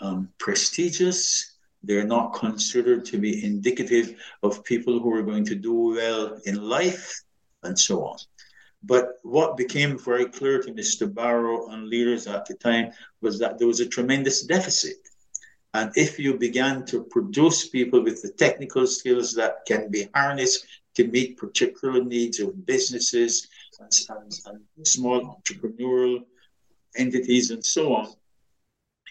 um, prestigious they're not considered to be indicative of people who are going to do well in life and so on. But what became very clear to Mr. Barrow and leaders at the time was that there was a tremendous deficit. And if you began to produce people with the technical skills that can be harnessed to meet particular needs of businesses and, and, and small entrepreneurial entities and so on,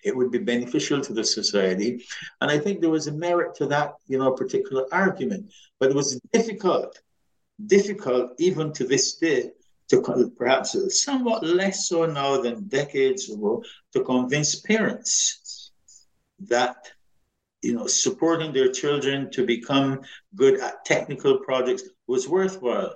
it would be beneficial to the society. And I think there was a merit to that, you know, particular argument. But it was difficult, difficult even to this day, to perhaps somewhat less so now than decades ago, to convince parents that you know supporting their children to become good at technical projects was worthwhile.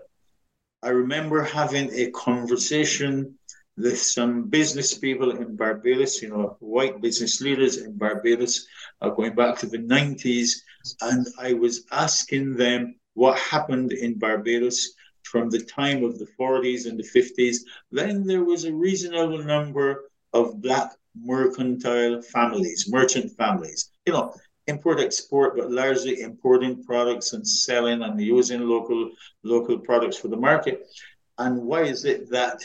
I remember having a conversation with some business people in Barbados, you know, white business leaders in Barbados, uh, going back to the 90s, and I was asking them what happened in Barbados from the time of the 40s and the 50s. Then there was a reasonable number of black mercantile families, merchant families. You know, import export, but largely importing products and selling and using local local products for the market. And why is it that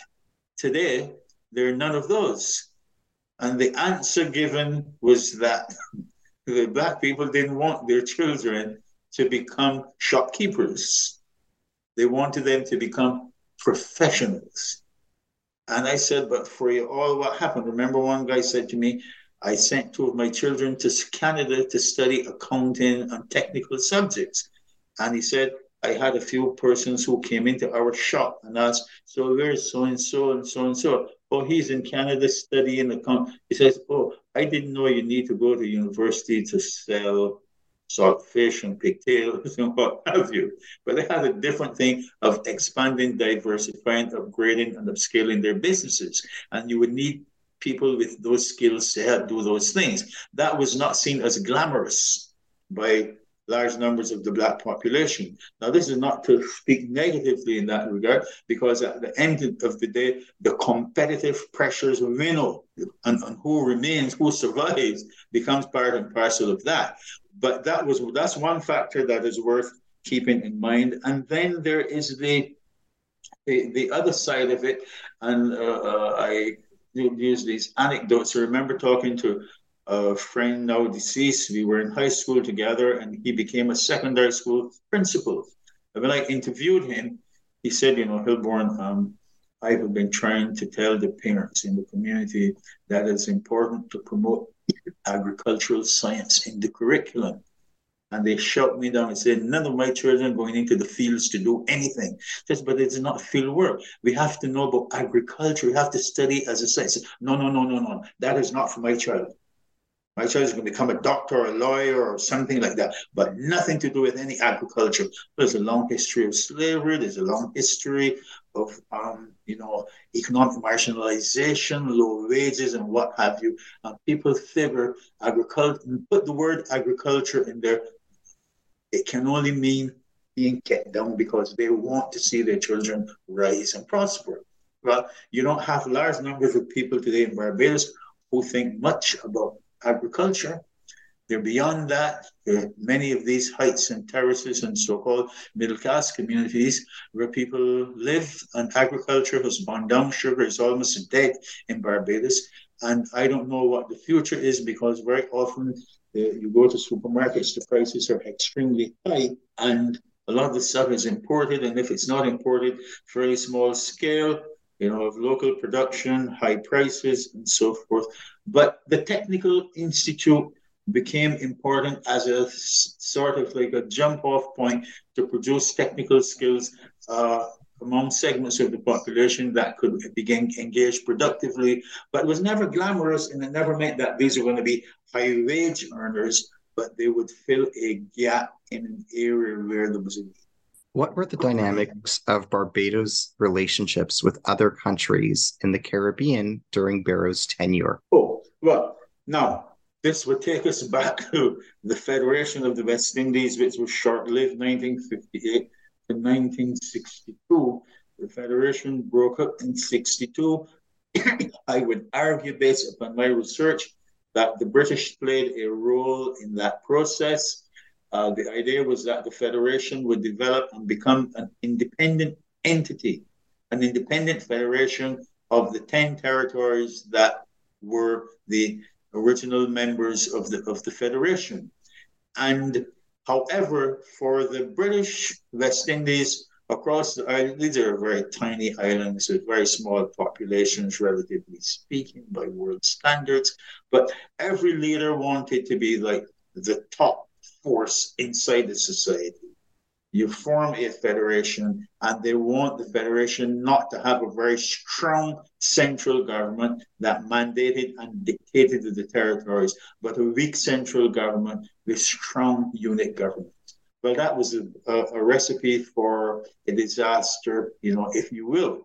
today there are none of those? And the answer given was that *laughs* the black people didn't want their children to become shopkeepers. They wanted them to become professionals. And I said, but for you all, what happened? Remember, one guy said to me, I sent two of my children to Canada to study accounting and technical subjects. And he said, I had a few persons who came into our shop and asked, So where's so and so and so and so? Oh, he's in Canada studying account. He says, Oh, I didn't know you need to go to university to sell salt fish and pigtails *laughs* and what have you. But they had a different thing of expanding, diversifying, upgrading, and upscaling their businesses. And you would need people with those skills to help do those things. That was not seen as glamorous by large numbers of the black population. Now, this is not to speak negatively in that regard, because at the end of the day, the competitive pressures Reno and, and who remains, who survives, becomes part and parcel of that. But that was that's one factor that is worth keeping in mind. And then there is the the, the other side of it, and uh, uh, I use these anecdotes. I remember talking to a friend now deceased. We were in high school together, and he became a secondary school principal. And when I interviewed him, he said, "You know, Hilbourne, um, I have been trying to tell the parents in the community that it's important to promote agricultural science in the curriculum." and they shut me down and said, none of my children going into the fields to do anything. Just, but it's not field work. We have to know about agriculture. We have to study as a science. No, no, no, no, no. That is not for my child. My child is going to become a doctor or a lawyer or something like that, but nothing to do with any agriculture. There's a long history of slavery. There's a long history of, um, you know, economic marginalization, low wages, and what have you. And people figure agriculture, put the word agriculture in there it can only mean being kept down because they want to see their children rise and prosper. Well, you don't have large numbers of people today in Barbados who think much about agriculture. They're beyond that. Many of these heights and terraces and so-called middle class communities where people live and agriculture has gone down. Sugar is almost dead in Barbados. And I don't know what the future is because very often uh, you go to supermarkets, the prices are extremely high, and a lot of the stuff is imported. And if it's not imported, very small scale, you know, of local production, high prices, and so forth. But the Technical Institute became important as a sort of like a jump off point to produce technical skills uh, among segments of the population that could begin engaged productively, but was never glamorous and it never meant that these were going to be high wage earners, but they would fill a gap in an area where there was a need. What were the dynamics of Barbados' relationships with other countries in the Caribbean during Barrow's tenure? Oh, well, now this would take us back *laughs* to the Federation of the West Indies, which was short lived 1958 to 1962. The Federation broke up in 62. *coughs* I would argue, based upon my research, that the British played a role in that process. Uh, the idea was that the Federation would develop and become an independent entity, an independent federation of the 10 territories that were the original members of the, of the Federation. And However, for the British West Indies across the island, these are very tiny islands with very small populations, relatively speaking, by world standards. But every leader wanted to be like the top force inside the society you form a federation and they want the federation not to have a very strong central government that mandated and dictated to the territories, but a weak central government with strong unit government. well, that was a, a, a recipe for a disaster, you know, if you will.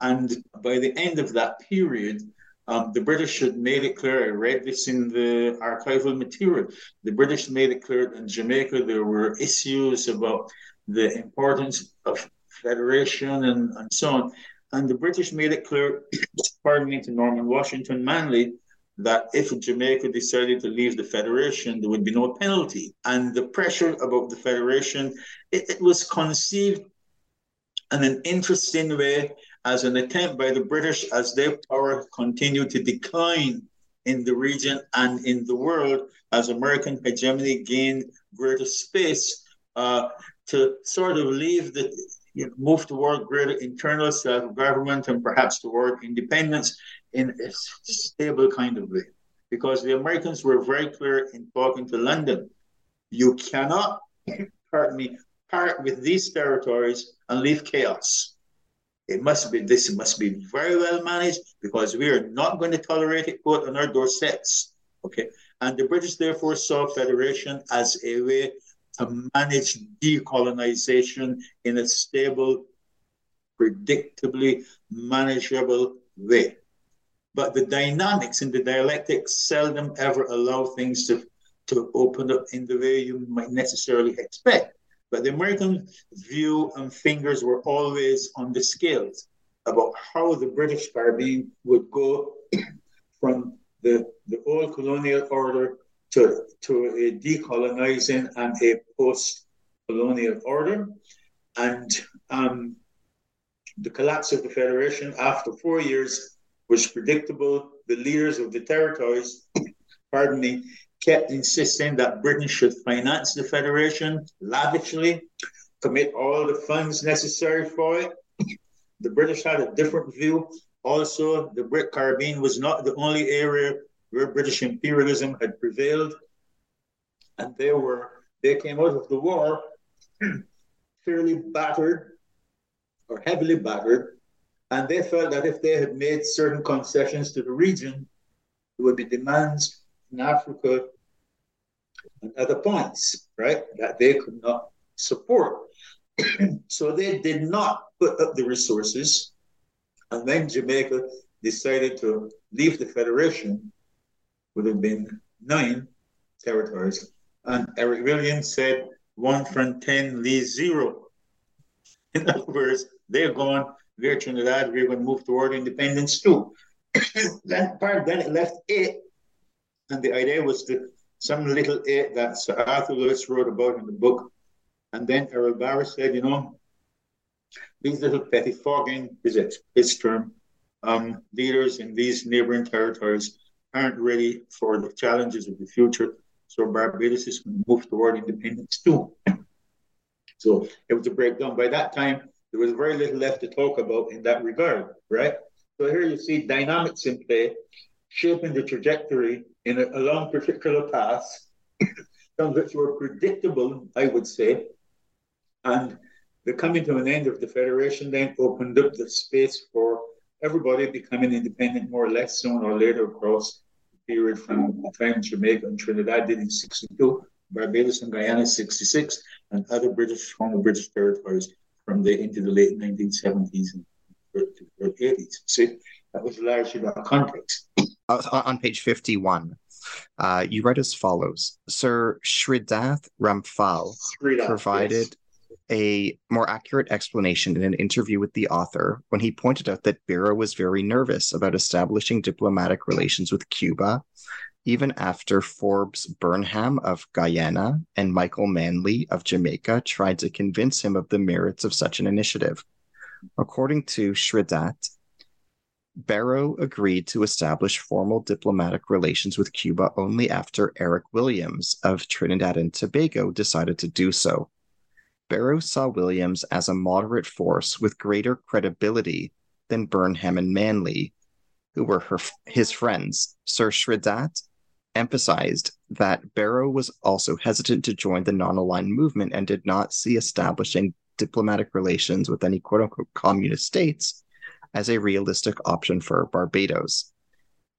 And by the end of that period, um, the British had made it clear, I read this in the archival material, the British made it clear in Jamaica there were issues about the importance of federation and, and so on. And the British made it clear, *coughs* pardon me, to Norman Washington Manley, that if Jamaica decided to leave the Federation, there would be no penalty. And the pressure about the Federation, it, it was conceived in an interesting way as an attempt by the British as their power continued to decline in the region and in the world as American hegemony gained greater space uh, to sort of leave the you know, move toward greater internal self-government and perhaps toward independence in a stable kind of way. Because the Americans were very clear in talking to London. You cannot, pardon me, part with these territories and leave chaos. It must be this must be very well managed because we are not going to tolerate it put on our doorsteps. Okay. And the British therefore saw federation as a way to manage decolonization in a stable, predictably manageable way. But the dynamics and the dialectics seldom ever allow things to, to open up in the way you might necessarily expect. But the American view and fingers were always on the scales about how the British Caribbean would go *clears throat* from the, the old colonial order to, to a decolonizing and a post colonial order. And um, the collapse of the Federation after four years was predictable. The leaders of the territories, *clears throat* pardon me, kept insisting that Britain should finance the Federation lavishly, commit all the funds necessary for it. The British had a different view. Also, the Brit Caribbean was not the only area where British imperialism had prevailed. And they were they came out of the war *clears throat* fairly battered or heavily battered. And they felt that if they had made certain concessions to the region, there would be demands in Africa and other points, right, that they could not support. *clears throat* so they did not put up the resources. And then Jamaica decided to leave the Federation would have been nine territories. And Eric Williams said one from 10 leaves zero. *laughs* In other words, they're gone, we're Trinidad, we're going to move toward independence too. *clears throat* that part, then it left eight. And the idea was to some little eight that Sir Arthur Lewis wrote about in the book. And then Errol Barrow said, you know, these little pettifogging is it, his term, um, leaders in these neighboring territories aren't ready for the challenges of the future. So Barbados is going to move toward independence too. *clears throat* So it was a breakdown. By that time, there was very little left to talk about in that regard, right? So here you see dynamics in play, shaping the trajectory in a, along particular paths, *coughs* some which were predictable, I would say. And the coming to an end of the Federation then opened up the space for everybody becoming independent more or less sooner or later across the period from the time Jamaica and Trinidad did in 62, Barbados and Guyana 66, and other British former British territories from the into the late 1970s and 80s. See, that was largely the context. Uh, on page 51, uh, you write as follows Sir Shridath Ramphal provided yes a more accurate explanation in an interview with the author when he pointed out that Barrow was very nervous about establishing diplomatic relations with Cuba, even after Forbes Burnham of Guyana and Michael Manley of Jamaica tried to convince him of the merits of such an initiative. According to Shridath, Barrow agreed to establish formal diplomatic relations with Cuba only after Eric Williams of Trinidad and Tobago decided to do so. Barrow saw Williams as a moderate force with greater credibility than Burnham and Manley, who were her, his friends. Sir Shridath emphasized that Barrow was also hesitant to join the non aligned movement and did not see establishing diplomatic relations with any quote unquote communist states as a realistic option for Barbados.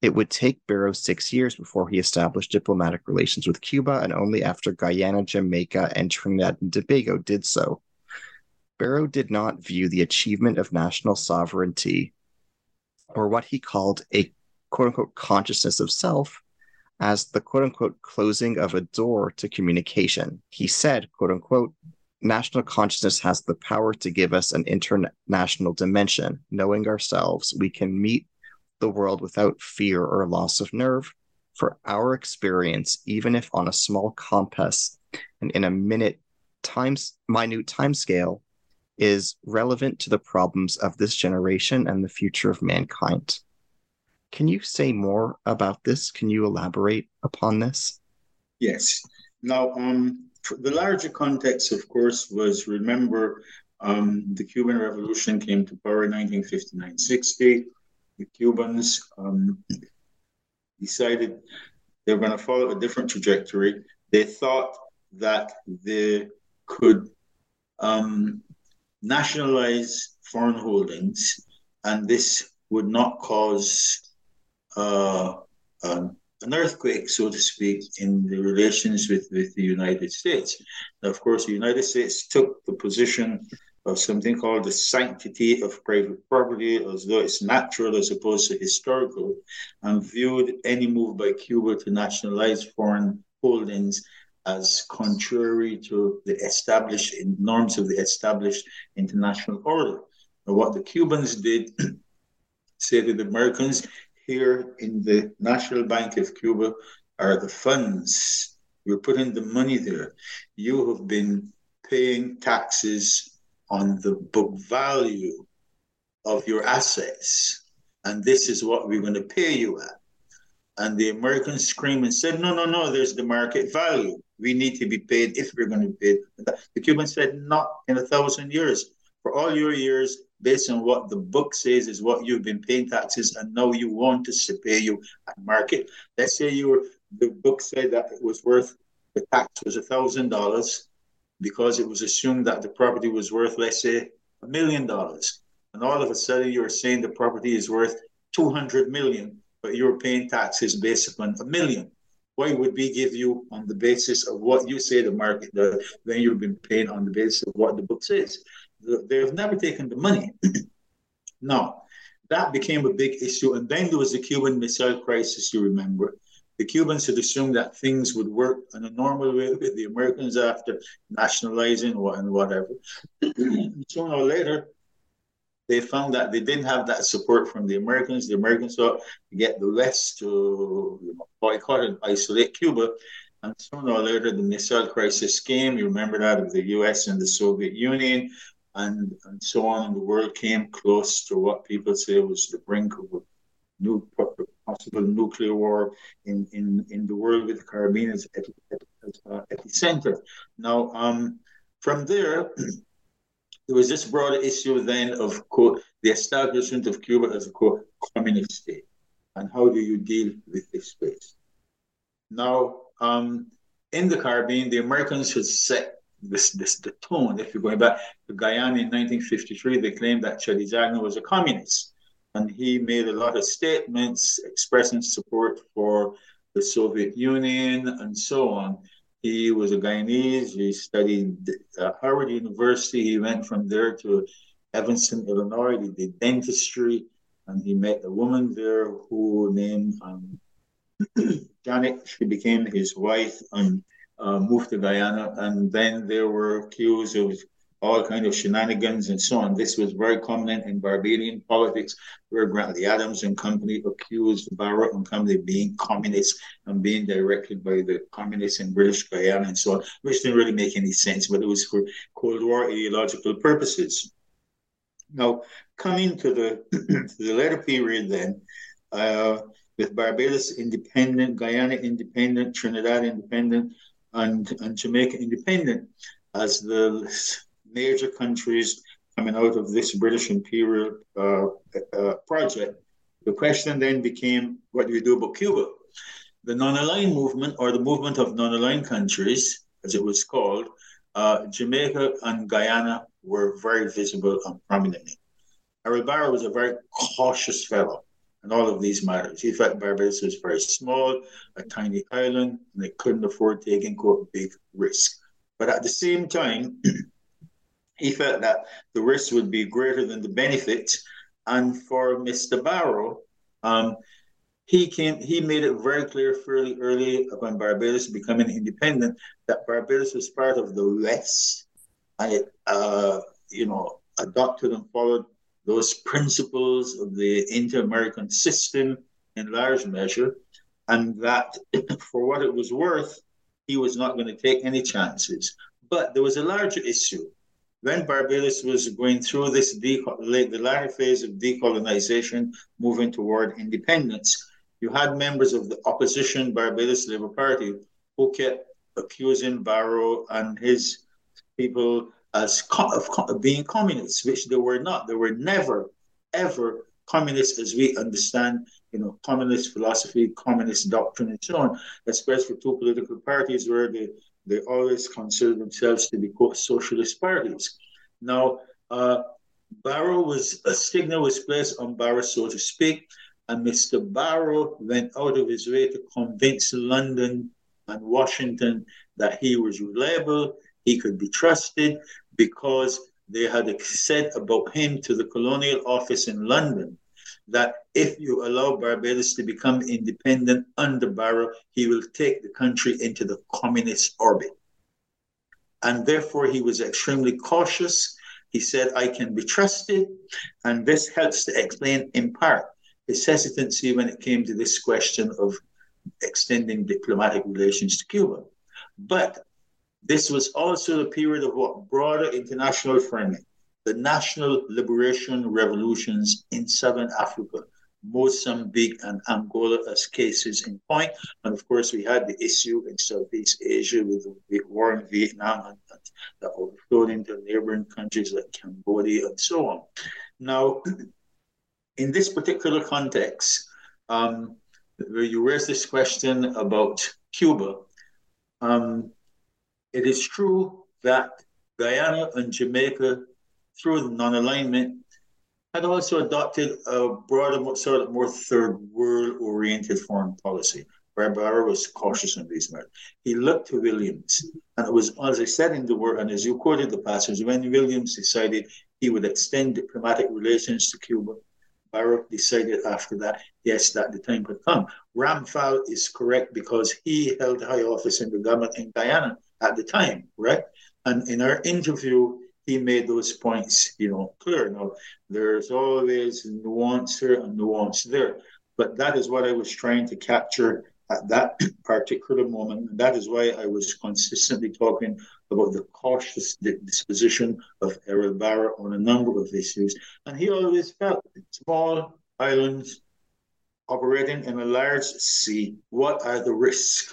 It would take Barrow six years before he established diplomatic relations with Cuba, and only after Guyana, Jamaica, and Trinidad and Tobago did so. Barrow did not view the achievement of national sovereignty or what he called a quote unquote consciousness of self as the quote unquote closing of a door to communication. He said, quote unquote, national consciousness has the power to give us an international dimension. Knowing ourselves, we can meet the world without fear or loss of nerve. For our experience, even if on a small compass and in a minute times minute time scale, is relevant to the problems of this generation and the future of mankind. Can you say more about this? Can you elaborate upon this? Yes. Now, um, the larger context, of course, was remember um, the Cuban Revolution came to power in 1959 60. The Cubans um, decided they were going to follow a different trajectory. They thought that they could um, nationalize foreign holdings, and this would not cause uh, um, an earthquake, so to speak, in the relations with, with the United States. Now, of course, the United States took the position of something called the sanctity of private property, as though it's natural as opposed to historical, and viewed any move by Cuba to nationalize foreign holdings as contrary to the established norms of the established international order. And what the Cubans did *clears throat* say to the Americans here in the National Bank of Cuba are the funds. You're putting the money there. You have been paying taxes on the book value of your assets. And this is what we're going to pay you at. And the Americans screamed and said, no, no, no, there's the market value. We need to be paid if we're going to be paid. The Cubans said, not in a thousand years. For all your years, based on what the book says is what you've been paying taxes, and now you want us to pay you at market. Let's say you were, the book said that it was worth, the tax was a thousand dollars because it was assumed that the property was worth, let's say, a million dollars. And all of a sudden you're saying the property is worth 200 million but you're paying taxes based upon a million. Why would we give you on the basis of what you say the market does when you've been paying on the basis of what the book says? They've never taken the money. *clears throat* now, that became a big issue. And then there was the Cuban Missile Crisis, you remember. The Cubans had assumed that things would work in a normal way with the Americans after nationalizing and whatever. *clears throat* Sooner or later, they found that they didn't have that support from the Americans. The Americans thought to get the West to you know, boycott and isolate Cuba. And sooner or later, the missile crisis came. You remember that of the US and the Soviet Union, and, and so on. And the world came close to what people say was the brink of a new possible nuclear war in, in, in the world with the Caribbean as, as uh, epicenter. Now, um, from there, *clears throat* there was this broader issue then of quote, the establishment of Cuba as a quote, communist state. And how do you deal with this space? Now, um, in the Caribbean, the Americans had set this, this the tone. If you're going back to Guyana in 1953, they claimed that Cheddi Jagan was a communist. And he made a lot of statements expressing support for the Soviet Union and so on. He was a Guyanese. He studied at Howard University. He went from there to Evanston, Illinois. He did dentistry, and he met a woman there who named um, *clears throat* Janet. She became his wife and uh, moved to Guyana. And then there were accused of all kind of shenanigans and so on. This was very common in Barbadian politics, where Grantley Adams and company accused Barrow and company of being communists and being directed by the communists in British Guyana and so on, which didn't really make any sense, but it was for Cold War ideological purposes. Now, coming to the, *clears throat* to the later period then, uh, with Barbados independent, Guyana independent, Trinidad independent, and, and Jamaica independent, as the major countries coming out of this British imperial uh, uh, project. The question then became, what do we do about Cuba? The non-aligned movement, or the movement of non-aligned countries, as it was called, uh, Jamaica and Guyana were very visible and prominent. Barrow was a very cautious fellow. And all of these matters. He felt Barbados was very small, a tiny island, and they couldn't afford taking quote big risk. But at the same time, *clears throat* he felt that the risk would be greater than the benefit. And for Mr. Barrow, um, he came he made it very clear fairly early upon Barbados becoming independent that Barbados was part of the West and uh, you know adopted and followed those principles of the inter-American system in large measure, and that *coughs* for what it was worth, he was not going to take any chances. But there was a larger issue. When Barbados was going through this the latter phase of decolonization, moving toward independence, you had members of the opposition Barbados Labour Party who kept accusing Barrow and his people as of, being communists, which they were not. They were never, ever communists as we understand, you know, communist philosophy, communist doctrine, and so on, especially for two political parties where they, they always consider themselves to be quote socialist parties. Now, uh, Barrow was a signal was placed on Barrow, so to speak, and Mr. Barrow went out of his way to convince London and Washington that he was reliable, he could be trusted, because they had said about him to the colonial office in London that if you allow Barbados to become independent under Barrow, he will take the country into the communist orbit. And therefore, he was extremely cautious. He said, I can be trusted. And this helps to explain, in part, his hesitancy when it came to this question of extending diplomatic relations to Cuba. But this was also the period of what broader international framing, the national liberation revolutions in Southern Africa, Mozambique and Angola as cases in point. And of course, we had the issue in Southeast Asia with the war in Vietnam and, and that overflowed into neighboring countries like Cambodia and so on. Now, *clears throat* in this particular context, um, where you raised this question about Cuba, um, it is true that Guyana and Jamaica, through the non-alignment, had also adopted a broader, sort of more third world-oriented foreign policy. Barrow was cautious in these matters. He looked to Williams, and it was, as I said in the word, and as you quoted the passage, when Williams decided he would extend diplomatic relations to Cuba, Barrow decided after that, yes, that the time had come. Ramphal is correct because he held high office in the government in Guyana at the time, right? And in our interview, he made those points, you know, clear. Now, there's always nuance here and nuance there, but that is what I was trying to capture at that *clears throat* particular moment. And that is why I was consistently talking about the cautious disposition of Errol Barrow on a number of issues. And he always felt small islands operating in a large sea, what are the risks?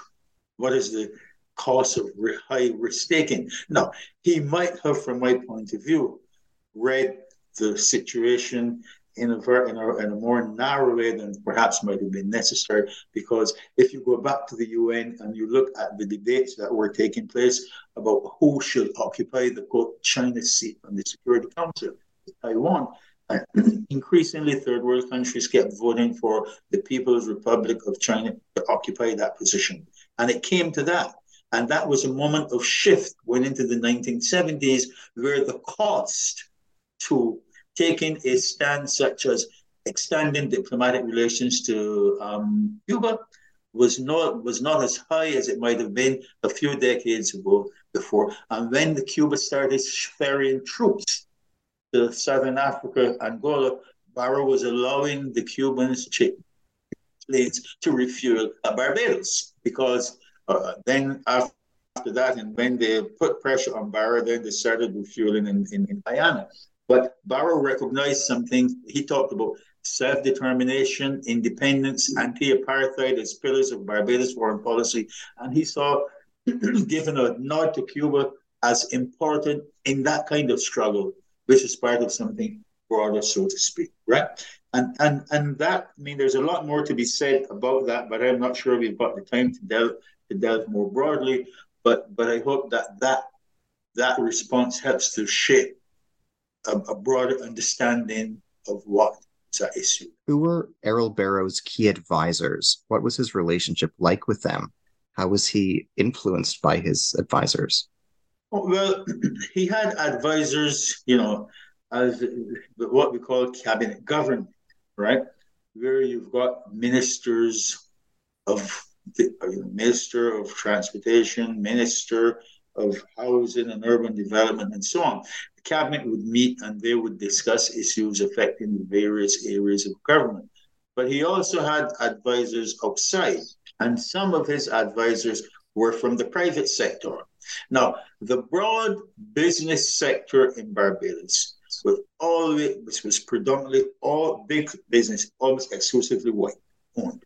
What is the cost of high risk taking? Now, he might have, from my point of view, read the situation in a, very, in, a, in a more narrow way than perhaps might have been necessary. Because if you go back to the UN and you look at the debates that were taking place about who should occupy the quote China seat on the Security Council, Taiwan, uh, *clears throat* increasingly third world countries kept voting for the People's Republic of China to occupy that position. And it came to that. And that was a moment of shift going into the 1970s where the cost to taking a stand such as extending diplomatic relations to um, Cuba was not was not as high as it might have been a few decades ago before. And when the Cuba started ferrying troops to Southern Africa, Angola, Barrow was allowing the Cubans to planes to refuel at Barbados because uh, then after that, and when they put pressure on Barrow, then they started refueling in, in, in Guyana. But Barrow recognized something. He talked about self determination, independence, anti apartheid as pillars of Barbados foreign policy. And he saw *clears throat* giving a nod to Cuba as important in that kind of struggle, which is part of something broader, so to speak, right? And and and that I mean, there's a lot more to be said about that, but I'm not sure we've got the time to delve to delve more broadly. But but I hope that that that response helps to shape a, a broader understanding of what that issue. Who were Errol Barrow's key advisors? What was his relationship like with them? How was he influenced by his advisors? Oh, well, *clears throat* he had advisors, you know, as what we call cabinet government, right? Where you've got ministers of minister of transportation, minister of housing and urban development, and so on. The cabinet would meet and they would discuss issues affecting the various areas of government. But he also had advisors outside, and some of his advisors were from the private sector. Now, the broad business sector in Barbados, with all of it, which was predominantly all big business, almost exclusively white owned,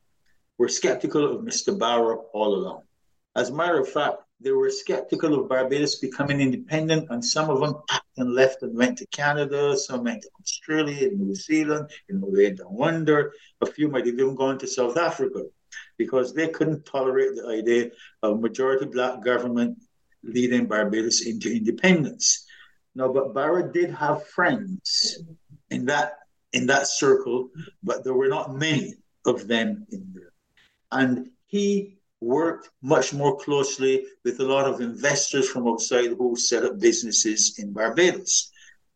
were skeptical of Mr. Barrow all along. As a matter of fact, they were skeptical of Barbados becoming independent, and some of them packed and left and went to Canada, some went to Australia, and New Zealand, you know, they done wonder. A few might have even gone to South Africa because they couldn't tolerate the idea of majority black government leading Barbados into independence. Now, but Barrow did have friends in that in that circle, but there were not many of them in there. And he worked much more closely with a lot of investors from outside who set up businesses in Barbados.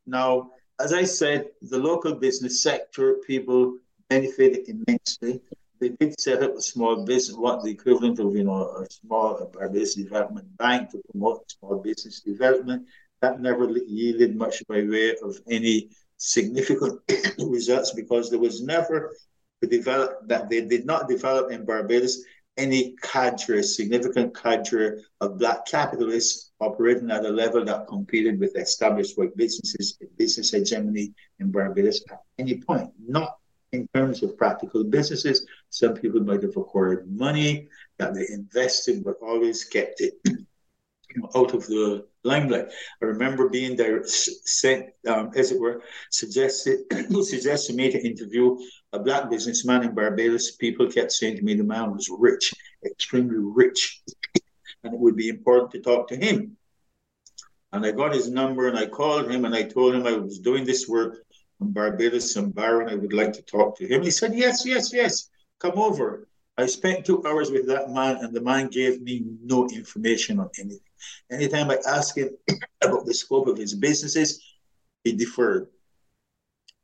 Now, as I said, the local business sector people benefited immensely. They did set up a small business, what the equivalent of, you know, a small Barbados Development Bank to promote small business development. That never yielded much by way of any significant *coughs* results because there was never develop that they did not develop in Barbados any cadre, significant cadre of black capitalists operating at a level that competed with established white businesses, business hegemony in Barbados at any point. Not in terms of practical businesses. Some people might have acquired money that they invested, but always kept it you know, out of the limelight. I remember being there, sent, um, as it were, suggested, *clears throat* suggested me to interview a black businessman in Barbados. People kept saying to me the man was rich, extremely rich, *clears throat* and it would be important to talk to him. And I got his number and I called him and I told him I was doing this work in Barbados and Byron. I would like to talk to him. He said, Yes, yes, yes, come over. I spent two hours with that man, and the man gave me no information on anything. Anytime I asked him *coughs* about the scope of his businesses, he deferred.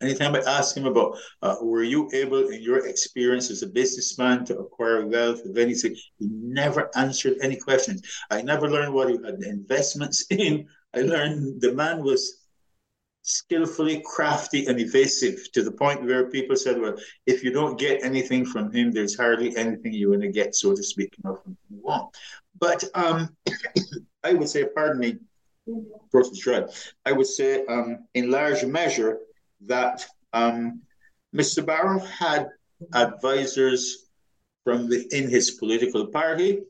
Anytime I asked him about, uh, were you able in your experience as a businessman to acquire wealth of anything, he never answered any questions. I never learned what he had investments *laughs* in. I learned the man was skillfully crafty and evasive to the point where people said, well, if you don't get anything from him, there's hardly anything you're going to get, so to speak, you know, from him. But um, *coughs* I would say, pardon me, person's right. I would say, um, in large measure, that um, Mr. Barrow had advisors from within his political party.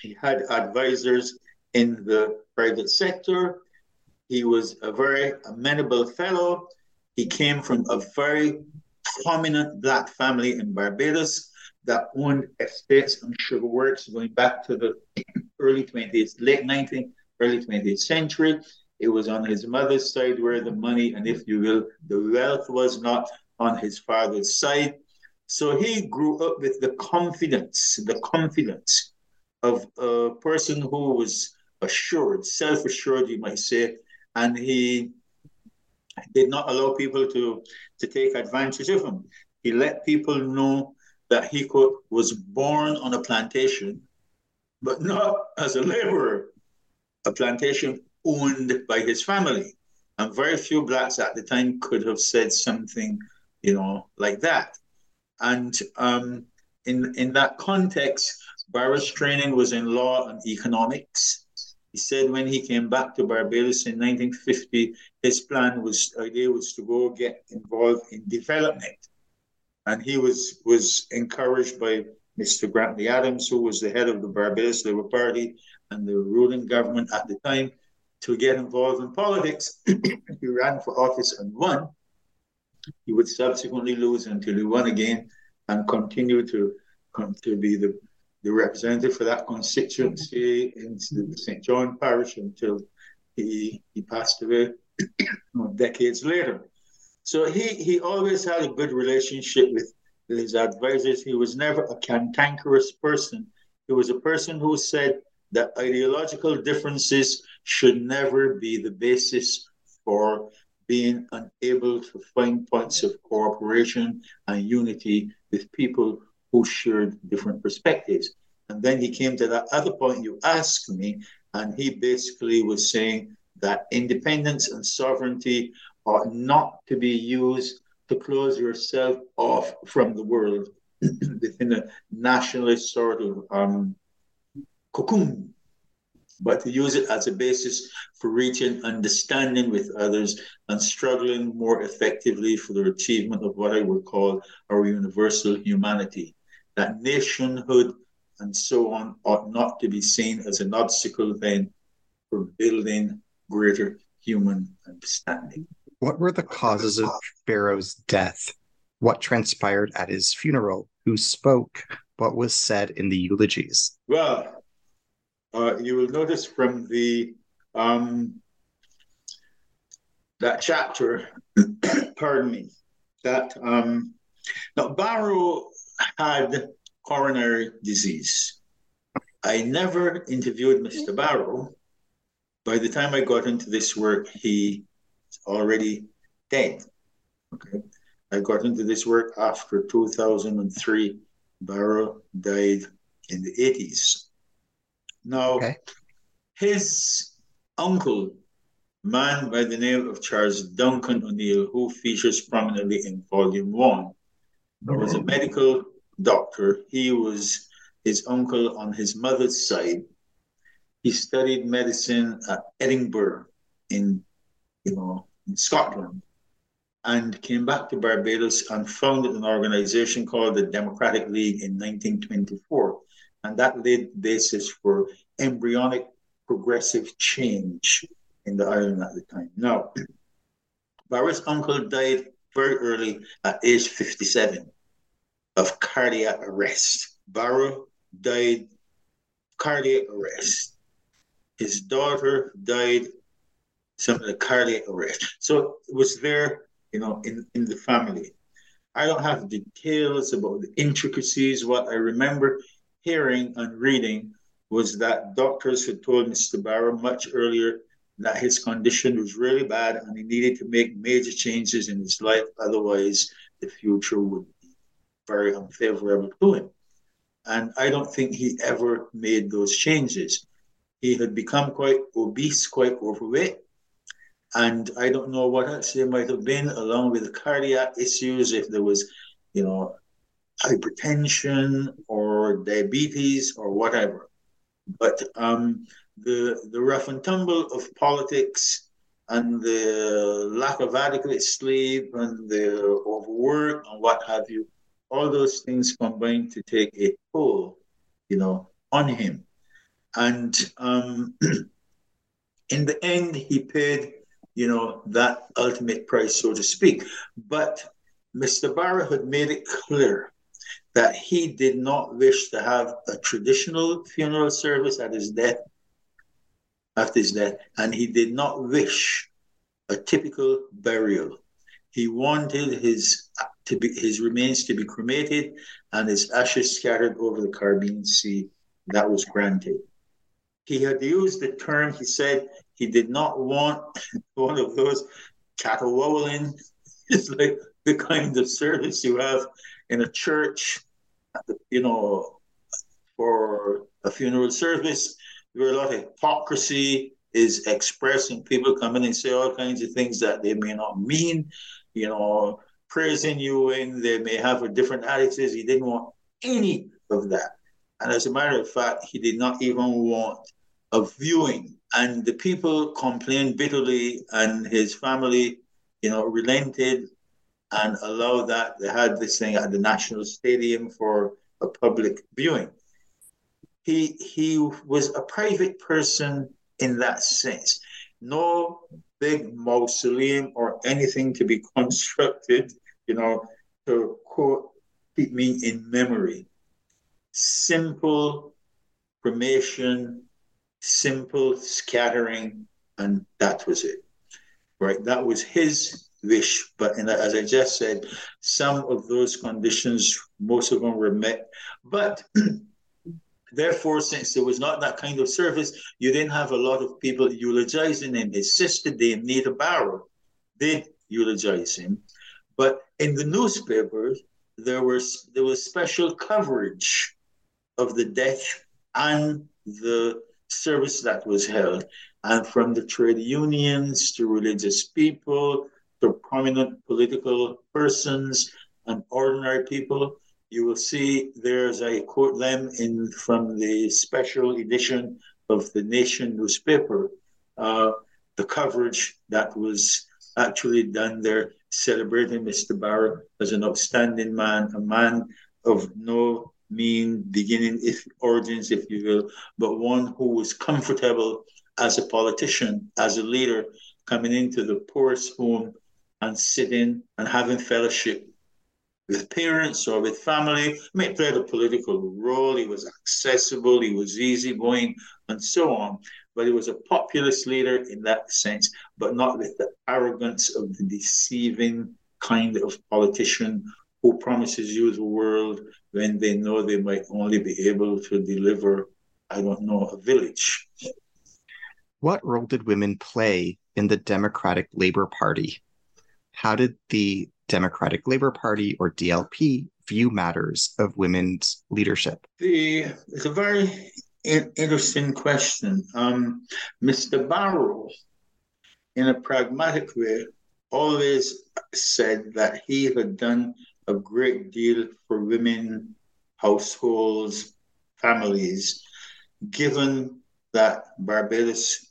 He had advisors in the private sector. He was a very amenable fellow. He came from a very prominent black family in Barbados that owned estates and sugar works going back to the early 20th, late 19th, early 20th century. It was on his mother's side where the money and, if you will, the wealth was not on his father's side. So he grew up with the confidence, the confidence of a person who was assured, self assured, you might say, and he did not allow people to, to take advantage of him. He let people know that he could, was born on a plantation, but not as a laborer, a plantation owned by his family. And very few blacks at the time could have said something, you know, like that. And um, in in that context, Barrow's training was in law and economics. He said when he came back to Barbados in 1950, his plan was idea was to go get involved in development, and he was was encouraged by Mr. Grantley Adams, who was the head of the Barbados Labour Party and the ruling government at the time, to get involved in politics. *clears throat* he ran for office and won. He would subsequently lose until he won again and continue to to be the, the representative for that constituency in St. John Parish until he, he passed away decades later. So he he always had a good relationship with his advisors. He was never a cantankerous person. He was a person who said that ideological differences should never be the basis for being unable to find points of cooperation and unity with people who shared different perspectives. And then he came to that other point you asked me, and he basically was saying that independence and sovereignty ought not to be used to close yourself off from the world *clears throat* within a nationalist sort of um, cocoon, but to use it as a basis for reaching understanding with others and struggling more effectively for the achievement of what I would call our universal humanity. That nationhood and so on ought not to be seen as an obstacle then for building greater human understanding. What were the causes of Barrow's death? What transpired at his funeral? Who spoke? What was said in the eulogies? Well, uh, you will notice from the um, that chapter, *coughs* pardon me, that um, now Barrow had coronary disease. I never interviewed Mr. Barrow. By the time I got into this work, he already dead. Okay. I got into this work after 2003. Barrow died in the 80s. Now, okay. his uncle, man by the name of Charles Duncan O'Neill, who features prominently in Volume 1, was a medical doctor. He was his uncle on his mother's side. He studied medicine at Edinburgh in, you know, in Scotland and came back to Barbados and founded an organization called the Democratic League in 1924. And that laid the basis for embryonic progressive change in the island at the time. Now, Barrow's uncle died very early at age 57 of cardiac arrest. Barrow died cardiac arrest. His daughter died some of the cardiac arrest. So it was there, you know, in, in the family. I don't have details about the intricacies. What I remember hearing and reading was that doctors had told Mr. Barrow much earlier that his condition was really bad and he needed to make major changes in his life. Otherwise, the future would be very unfavorable to him. And I don't think he ever made those changes. He had become quite obese, quite overweight. And I don't know what else there might have been, along with cardiac issues, if there was, you know, hypertension or diabetes or whatever. But um, the the rough and tumble of politics and the lack of adequate sleep and the overwork and what have you, all those things combined to take a toll, you know, on him. And um, *clears throat* in the end, he paid, you know, that ultimate price, so to speak. But Mr. Barrow had made it clear that he did not wish to have a traditional funeral service at his death, after his death, and he did not wish a typical burial. He wanted his to be his remains to be cremated and his ashes scattered over the Caribbean Sea. That was granted. He had used the term, he said he did not want *laughs* one of those caterwauling. *laughs* It's like the kind of service you have in a church you know, for a funeral service, a lot of hypocrisy is expressed and people come in and say all kinds of things that they may not mean, you know, praising you and they may have a different attitude. He didn't want any of that. And as a matter of fact, he did not even want a viewing. And the people complained bitterly, and his family, you know, relented and allowed that. They had this thing at the National Stadium for a public viewing. He he was a private person in that sense. No big mausoleum or anything to be *laughs* constructed, you know, to quote keep me in memory. Simple cremation, simple scattering, and that was it. Right? That was his wish. But in, as I just said, some of those conditions, most of them were met. But *clears throat* therefore, since there was not that kind of service, you didn't have a lot of people eulogizing him. His sister, Dame Nita Barrow, did eulogize him. But in the newspapers, there was there was special coverage of the death and the service that was held. And from the trade unions to religious people to prominent political persons and ordinary people, you will see there's I quote them in from the special edition of the Nation newspaper, uh, the coverage that was actually done there, celebrating Mr. Barrow as an outstanding man, a man of no mean beginning, if origins, if you will, but one who was comfortable as a politician, as a leader, coming into the poorest home and sitting and having fellowship with parents or with family. He played a political role. He was accessible. He was easygoing, and so on. But he was a populist leader in that sense, but not with the arrogance of the deceiving kind of politician who promises you the world when they know they might only be able to deliver, I don't know, a village. What role did women play in the Democratic Labor Party? How did the Democratic Labor Party or DLP view matters of women's leadership? The, it's a very in- interesting question. Um, Mr. Barrow, in a pragmatic way, always said that he had done a great deal for women, households, families, given that Barbados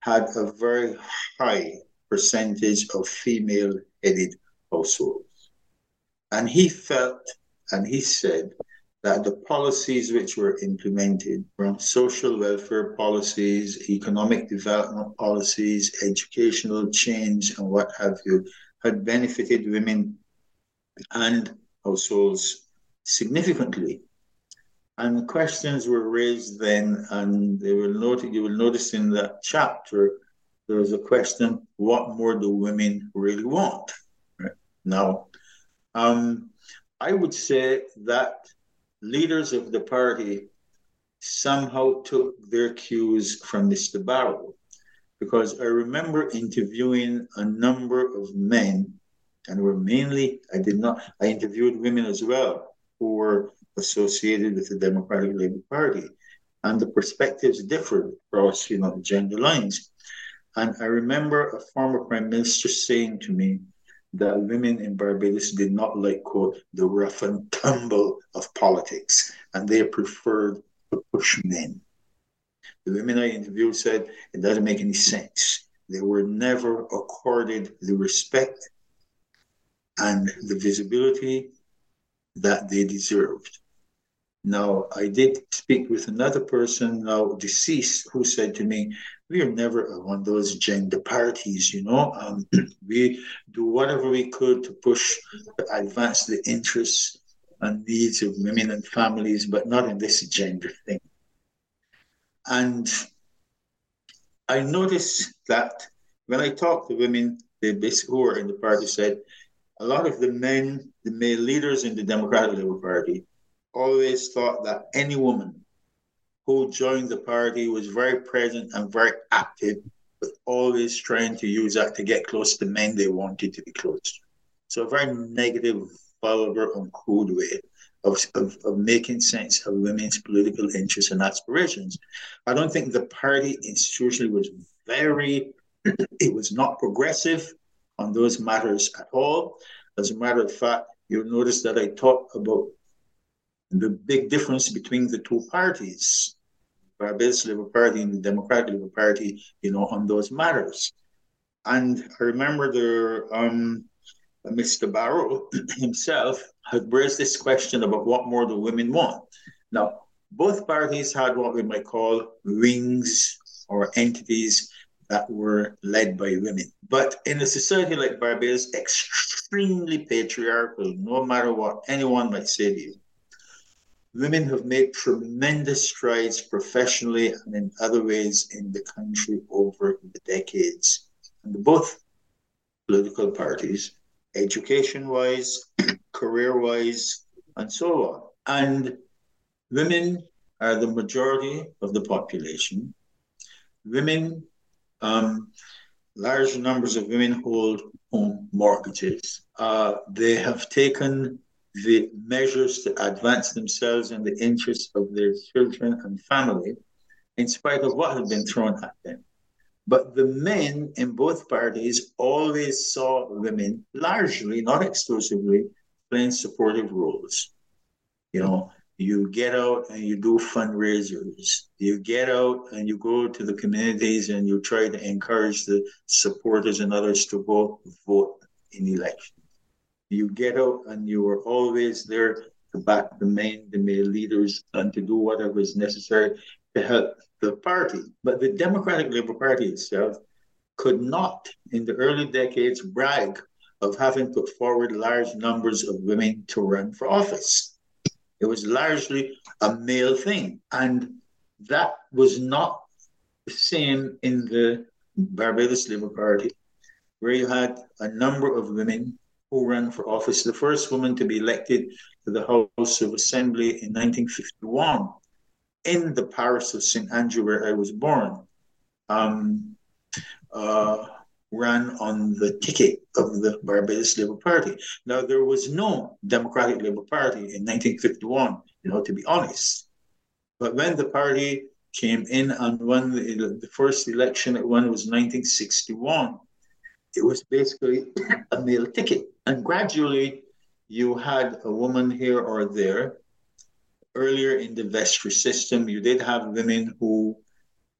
had a very high percentage of female headed households. And he felt and he said that the policies which were implemented from social welfare policies, economic development policies, educational change, and what have you, had benefited women and households significantly. And questions were raised then, and they will note, you will notice in that chapter, there was a question what more do women really want? Now, um, I would say that leaders of the party somehow took their cues from Mr. Barrow, because I remember interviewing a number of men and were mainly, I did not, I interviewed women as well who were associated with the Democratic Labour Party. And the perspectives differed across, you know, gender lines. And I remember a former prime minister saying to me that women in Barbados did not like, quote, the rough and tumble of politics, and they preferred to push men. The women I interviewed said it doesn't make any sense. They were never accorded the respect and the visibility that they deserved. Now, I did speak with another person now deceased who said to me, We are never one of those gender parties, you know. Um, *clears throat* we do whatever we could to push, to advance the interests and needs of women and families, but not in this gender thing. And I noticed that when I talked to women, they basically who are in the party said, a lot of the men, the male leaders in the Democratic Labour Party, always thought that any woman who joined the party was very present and very active, but always trying to use that to get close to men they wanted to be close to. So a very negative, vulgar, and crude way of, of, of making sense of women's political interests and aspirations. I don't think the party institutionally was very, *clears throat* it was not progressive on those matters at all. As a matter of fact, you'll notice that I talk about the big difference between the two parties, Barbados Labour Party and the Democratic Labour Party, you know, on those matters. And I remember the um, Mr. Barrow *clears throat* himself had raised this question about what more do women want. Now, both parties had what we might call wings or entities that were led by women. But in a society like Barbados, extremely patriarchal, no matter what anyone might say to you, women have made tremendous strides professionally and in other ways in the country over the decades. And both political parties, education wise, *clears throat* career wise, and so on. And women are the majority of the population. Women, um, large numbers of women hold home mortgages. Uh, they have taken the measures to advance themselves in the interests of their children and family, in spite of what had been thrown at them. But the men in both parties always saw women, largely, not exclusively, playing supportive roles. You know, you get out and you do fundraisers. You get out and you go to the communities and you try to encourage the supporters and others to go vote in elections. You get out and you were always there to back the main, the male leaders and to do whatever is necessary to help the party. But the Democratic Labour Party itself could not, in the early decades, brag of having put forward large numbers of women to run for office. It was largely a male thing. And that was not the same in the Barbados Labour Party, where you had a number of women who ran for office. The first woman to be elected to the House of Assembly in 1951 in the parish of St. Andrew, where I was born, um, uh, ran on the ticket of the Barbados Labour Party. Now, there was no Democratic Labour Party in 1951, you know, to be honest. But when the party came in and won the, the first election it won was 1961, it was basically *coughs* a male ticket. And gradually, you had a woman here or there earlier in the vestry system, you did have women who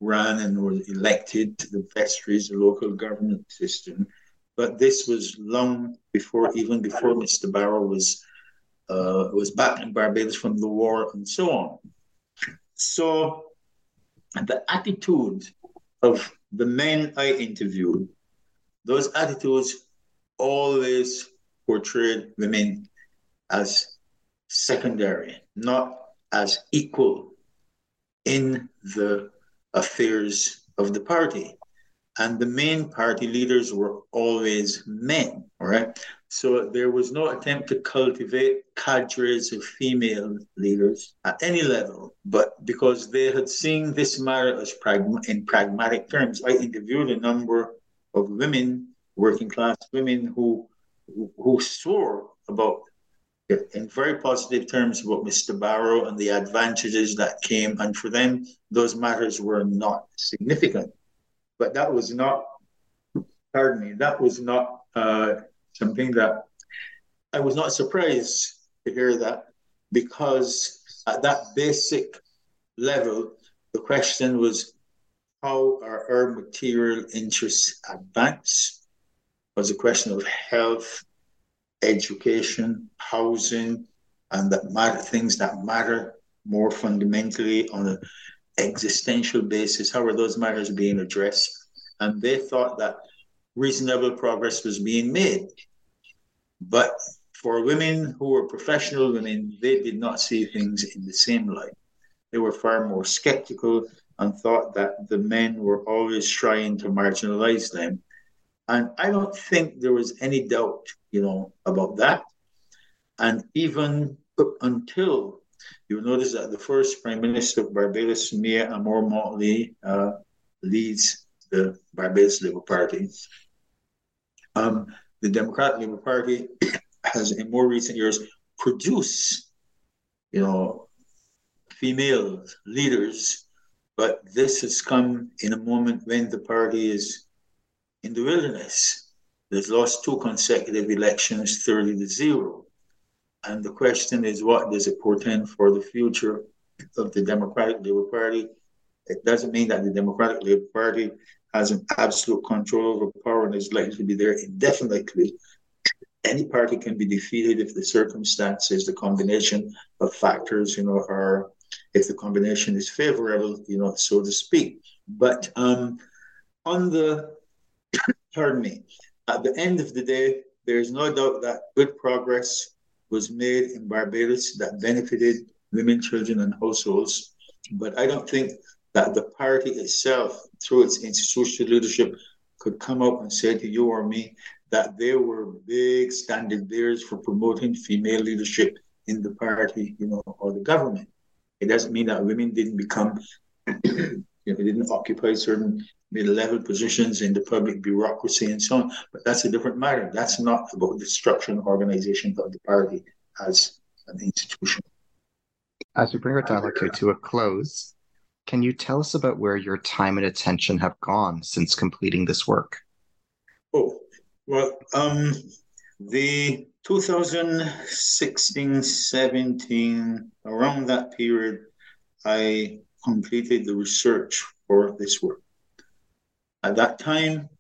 ran and were elected to the vestries, the local government system. But this was long before, even before Mr. Barrow was uh, was back in Barbados from the war and so on. So the attitude of the men I interviewed, those attitudes always portrayed women as secondary, not as equal in the affairs of the party. And the main party leaders were always men, all right? So there was no attempt to cultivate cadres of female leaders at any level. But because they had seen this matter as pragma- in pragmatic terms, I interviewed a number of women, working class women, who who swore about in very positive terms about Mr. Barrow and the advantages that came. And for them, those matters were not significant. But that was not, pardon me, that was not uh, something that I was not surprised to hear that because at that basic level, the question was how are our material interests advanced? Was a question of health, education, housing, and that matter things that matter more fundamentally on an existential basis. How are those matters being addressed? And they thought that reasonable progress was being made. But for women who were professional women, they did not see things in the same light. They were far more skeptical and thought that the men were always trying to marginalize them and I don't think there was any doubt, you know, about that. And even until you notice that the first Prime Minister of Barbados, Mia Amor Mottley, uh, leads the Barbados Labour Party. Um, the Democratic Labour Party *coughs* has, in more recent years, produced, you know, female leaders, but this has come in a moment when the party is in the wilderness. They've lost two consecutive elections, 30 to 0. And the question is, what does it portend for the future of the Democratic Labour Party? It doesn't mean that the Democratic Labour Party has an absolute control over power and is likely to be there indefinitely. Any party can be defeated if the circumstances, the combination of factors, you know, are if the combination is favorable, you know, so to speak. But um, on the pardon me, at the end of the day, there is no doubt that good progress was made in Barbados that benefited women, children, and households. But I don't think that the party itself, through its institutional leadership, could come up and say to you or me that they were big standard bearers for promoting female leadership in the party, you know, or the government. It doesn't mean that women didn't become, *clears throat* you know, didn't occupy certain mid-level positions in the public bureaucracy and so on. But that's a different matter. That's not about the structure and organization of the party as an institution. As we bring our dialogue here to a close, can you tell us about where your time and attention have gone since completing this work? Oh, well, um, the 2016 17, around that period, I completed the research for this work. At that time,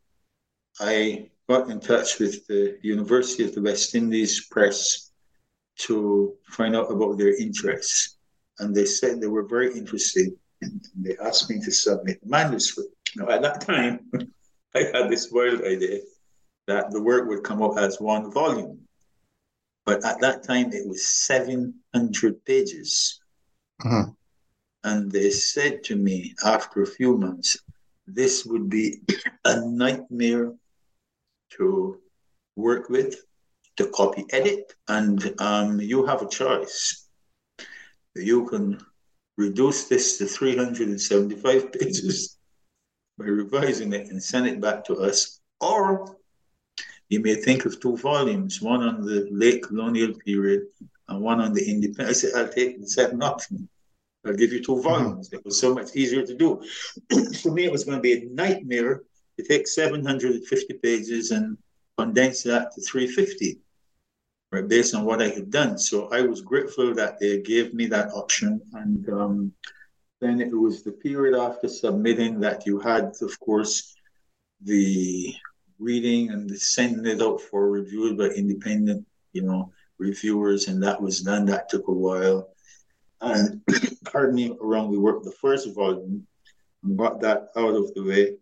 I got in touch with the University of the West Indies Press to find out about their interests. And they said they were very interested and they asked me to submit the manuscript. Now, at that time, *laughs* I had this wild idea that the work would come up as one volume. But at that time, it was 700 pages. Uh-huh. And they said to me after a few months, this would be a nightmare to work with, to copy edit, and um, you have a choice. You can reduce this to 375 *laughs* pages by revising it and send it back to us, or you may think of two volumes, one on the late colonial period and one on the independent. I said, I'll take the second option. I'll give you two volumes. Mm-hmm. It was so much easier to do. *clears throat* For me, it was going to be a nightmare to take 750 pages and condense that to 350, right, based on what I had done. So I was grateful that they gave me that option. And um, then it was the period after submitting that you had, of course, the reading and sending it out for review by independent, you know, reviewers, and that was done. That took a while. And *coughs* me, around we worked the first volume and got that out of the way.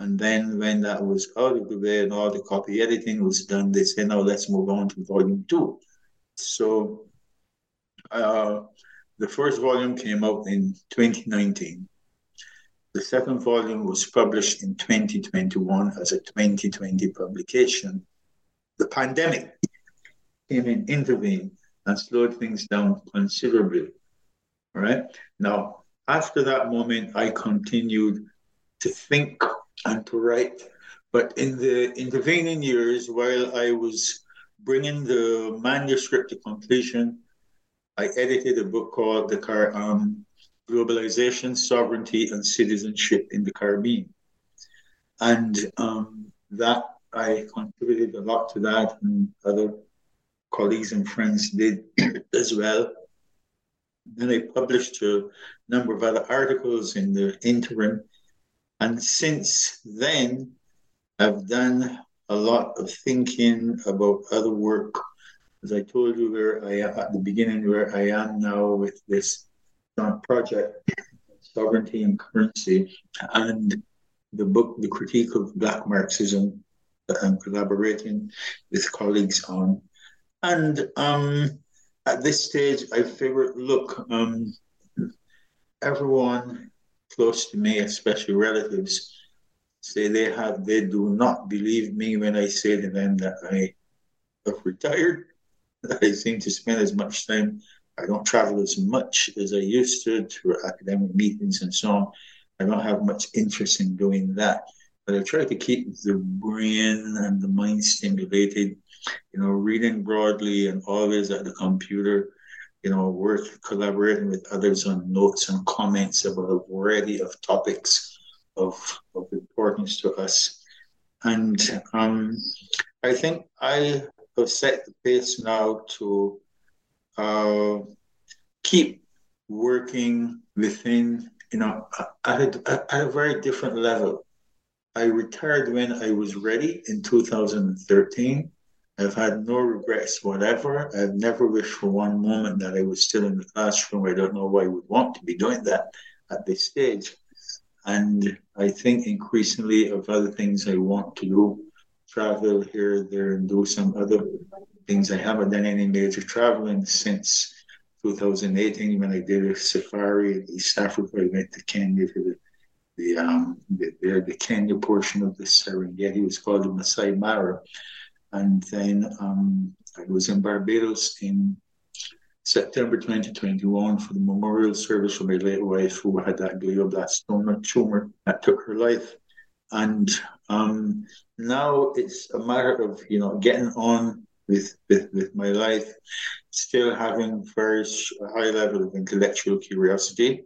And then when that was out of the way and all the copy editing was done, they said, now let's move on to volume two. So uh, the first volume came out in 2019. The second volume was published in 2021 as a 2020 publication. The pandemic came in, intervened, and slowed things down considerably. All right. Now, after that moment, I continued to think and to write. But in the intervening years, while I was bringing the manuscript to completion, I edited a book called The Car um, globalization, sovereignty, and citizenship in the Caribbean. And um, that I contributed a lot to that, and other colleagues and friends did *clears throat* as well. Then I published a number of other articles in the interim. And since then, I've done a lot of thinking about other work. As I told you, where I at the beginning, where I am now with this project, Sovereignty and Currency, and the book, The Critique of Black Marxism, that I'm collaborating with colleagues on. And um, at this stage, I figured, look, um, everyone close to me, especially relatives, say they have they do not believe me when I say to them that I have retired. That *laughs* I seem to spend as much time I don't travel as much as I used to to academic meetings and so on. I don't have much interest in doing that. But I try to keep the brain and the mind stimulated, you know, reading broadly and always at the computer, you know, work collaborating with others on notes and comments about a variety of topics of, of importance to us. And um, I think I have set the pace now to uh, keep working within, you know, at a, at a very different level. I retired when I was ready in 2013. I've had no regrets whatever. I've never wished for one moment that I was still in the classroom. I don't know why I would want to be doing that at this stage. And I think increasingly of other things I want to do, travel here, there, and do some other things. I haven't done any major traveling since 2018 when I did a safari in East Africa. I went to Kenya to the the um the, the, the Kenya portion of the Serengeti. Was called the Masai Mara. And then um, I was in Barbados in September 2021 for the memorial service for my late wife who had that glioblastoma tumor that took her life. And um, now it's a matter of, you know, getting on with, with, with my life, still having very high level of intellectual curiosity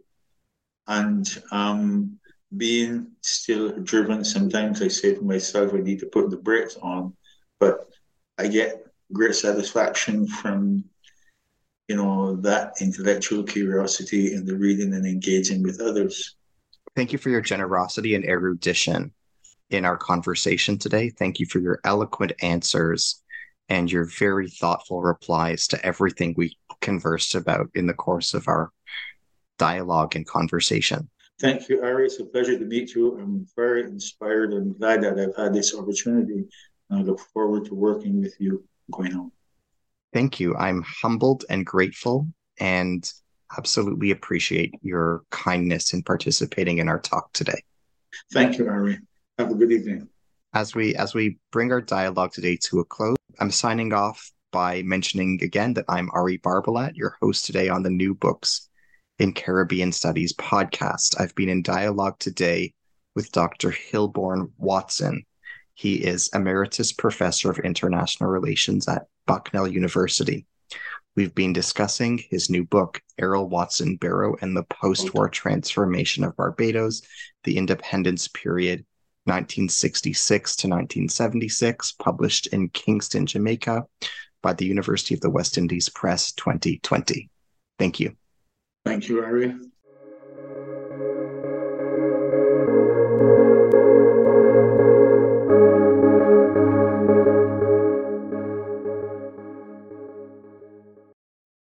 and um, being still driven. Sometimes I say to myself, I need to put the brakes on, but I get great satisfaction from you know that intellectual curiosity and the reading and engaging with others. Thank you for your generosity and erudition in our conversation today. Thank you for your eloquent answers and your very thoughtful replies to everything we conversed about in the course of our dialogue and conversation. Thank you, Ari. It's a pleasure to meet you. I'm very inspired and glad that I've had this opportunity. I look forward to working with you going on. Thank you. I'm humbled and grateful and absolutely appreciate your kindness in participating in our talk today. Thank you, Ari. Have a good evening. As we as we bring our dialogue today to a close, I'm signing off by mentioning again that I'm Ari Barbalat, your host today on the New Books in Caribbean Studies podcast. I've been in dialogue today with Dr. Hilbourne Watson. He is Emeritus Professor of International Relations at Bucknell University. We've been discussing his new book, Errol Walton Barrow and the Post War Transformation of Barbados, the Independence Period 1966 to 1976, published in Kingston, Jamaica by the University of the West Indies Press 2020. Thank you. Thank you, Ari.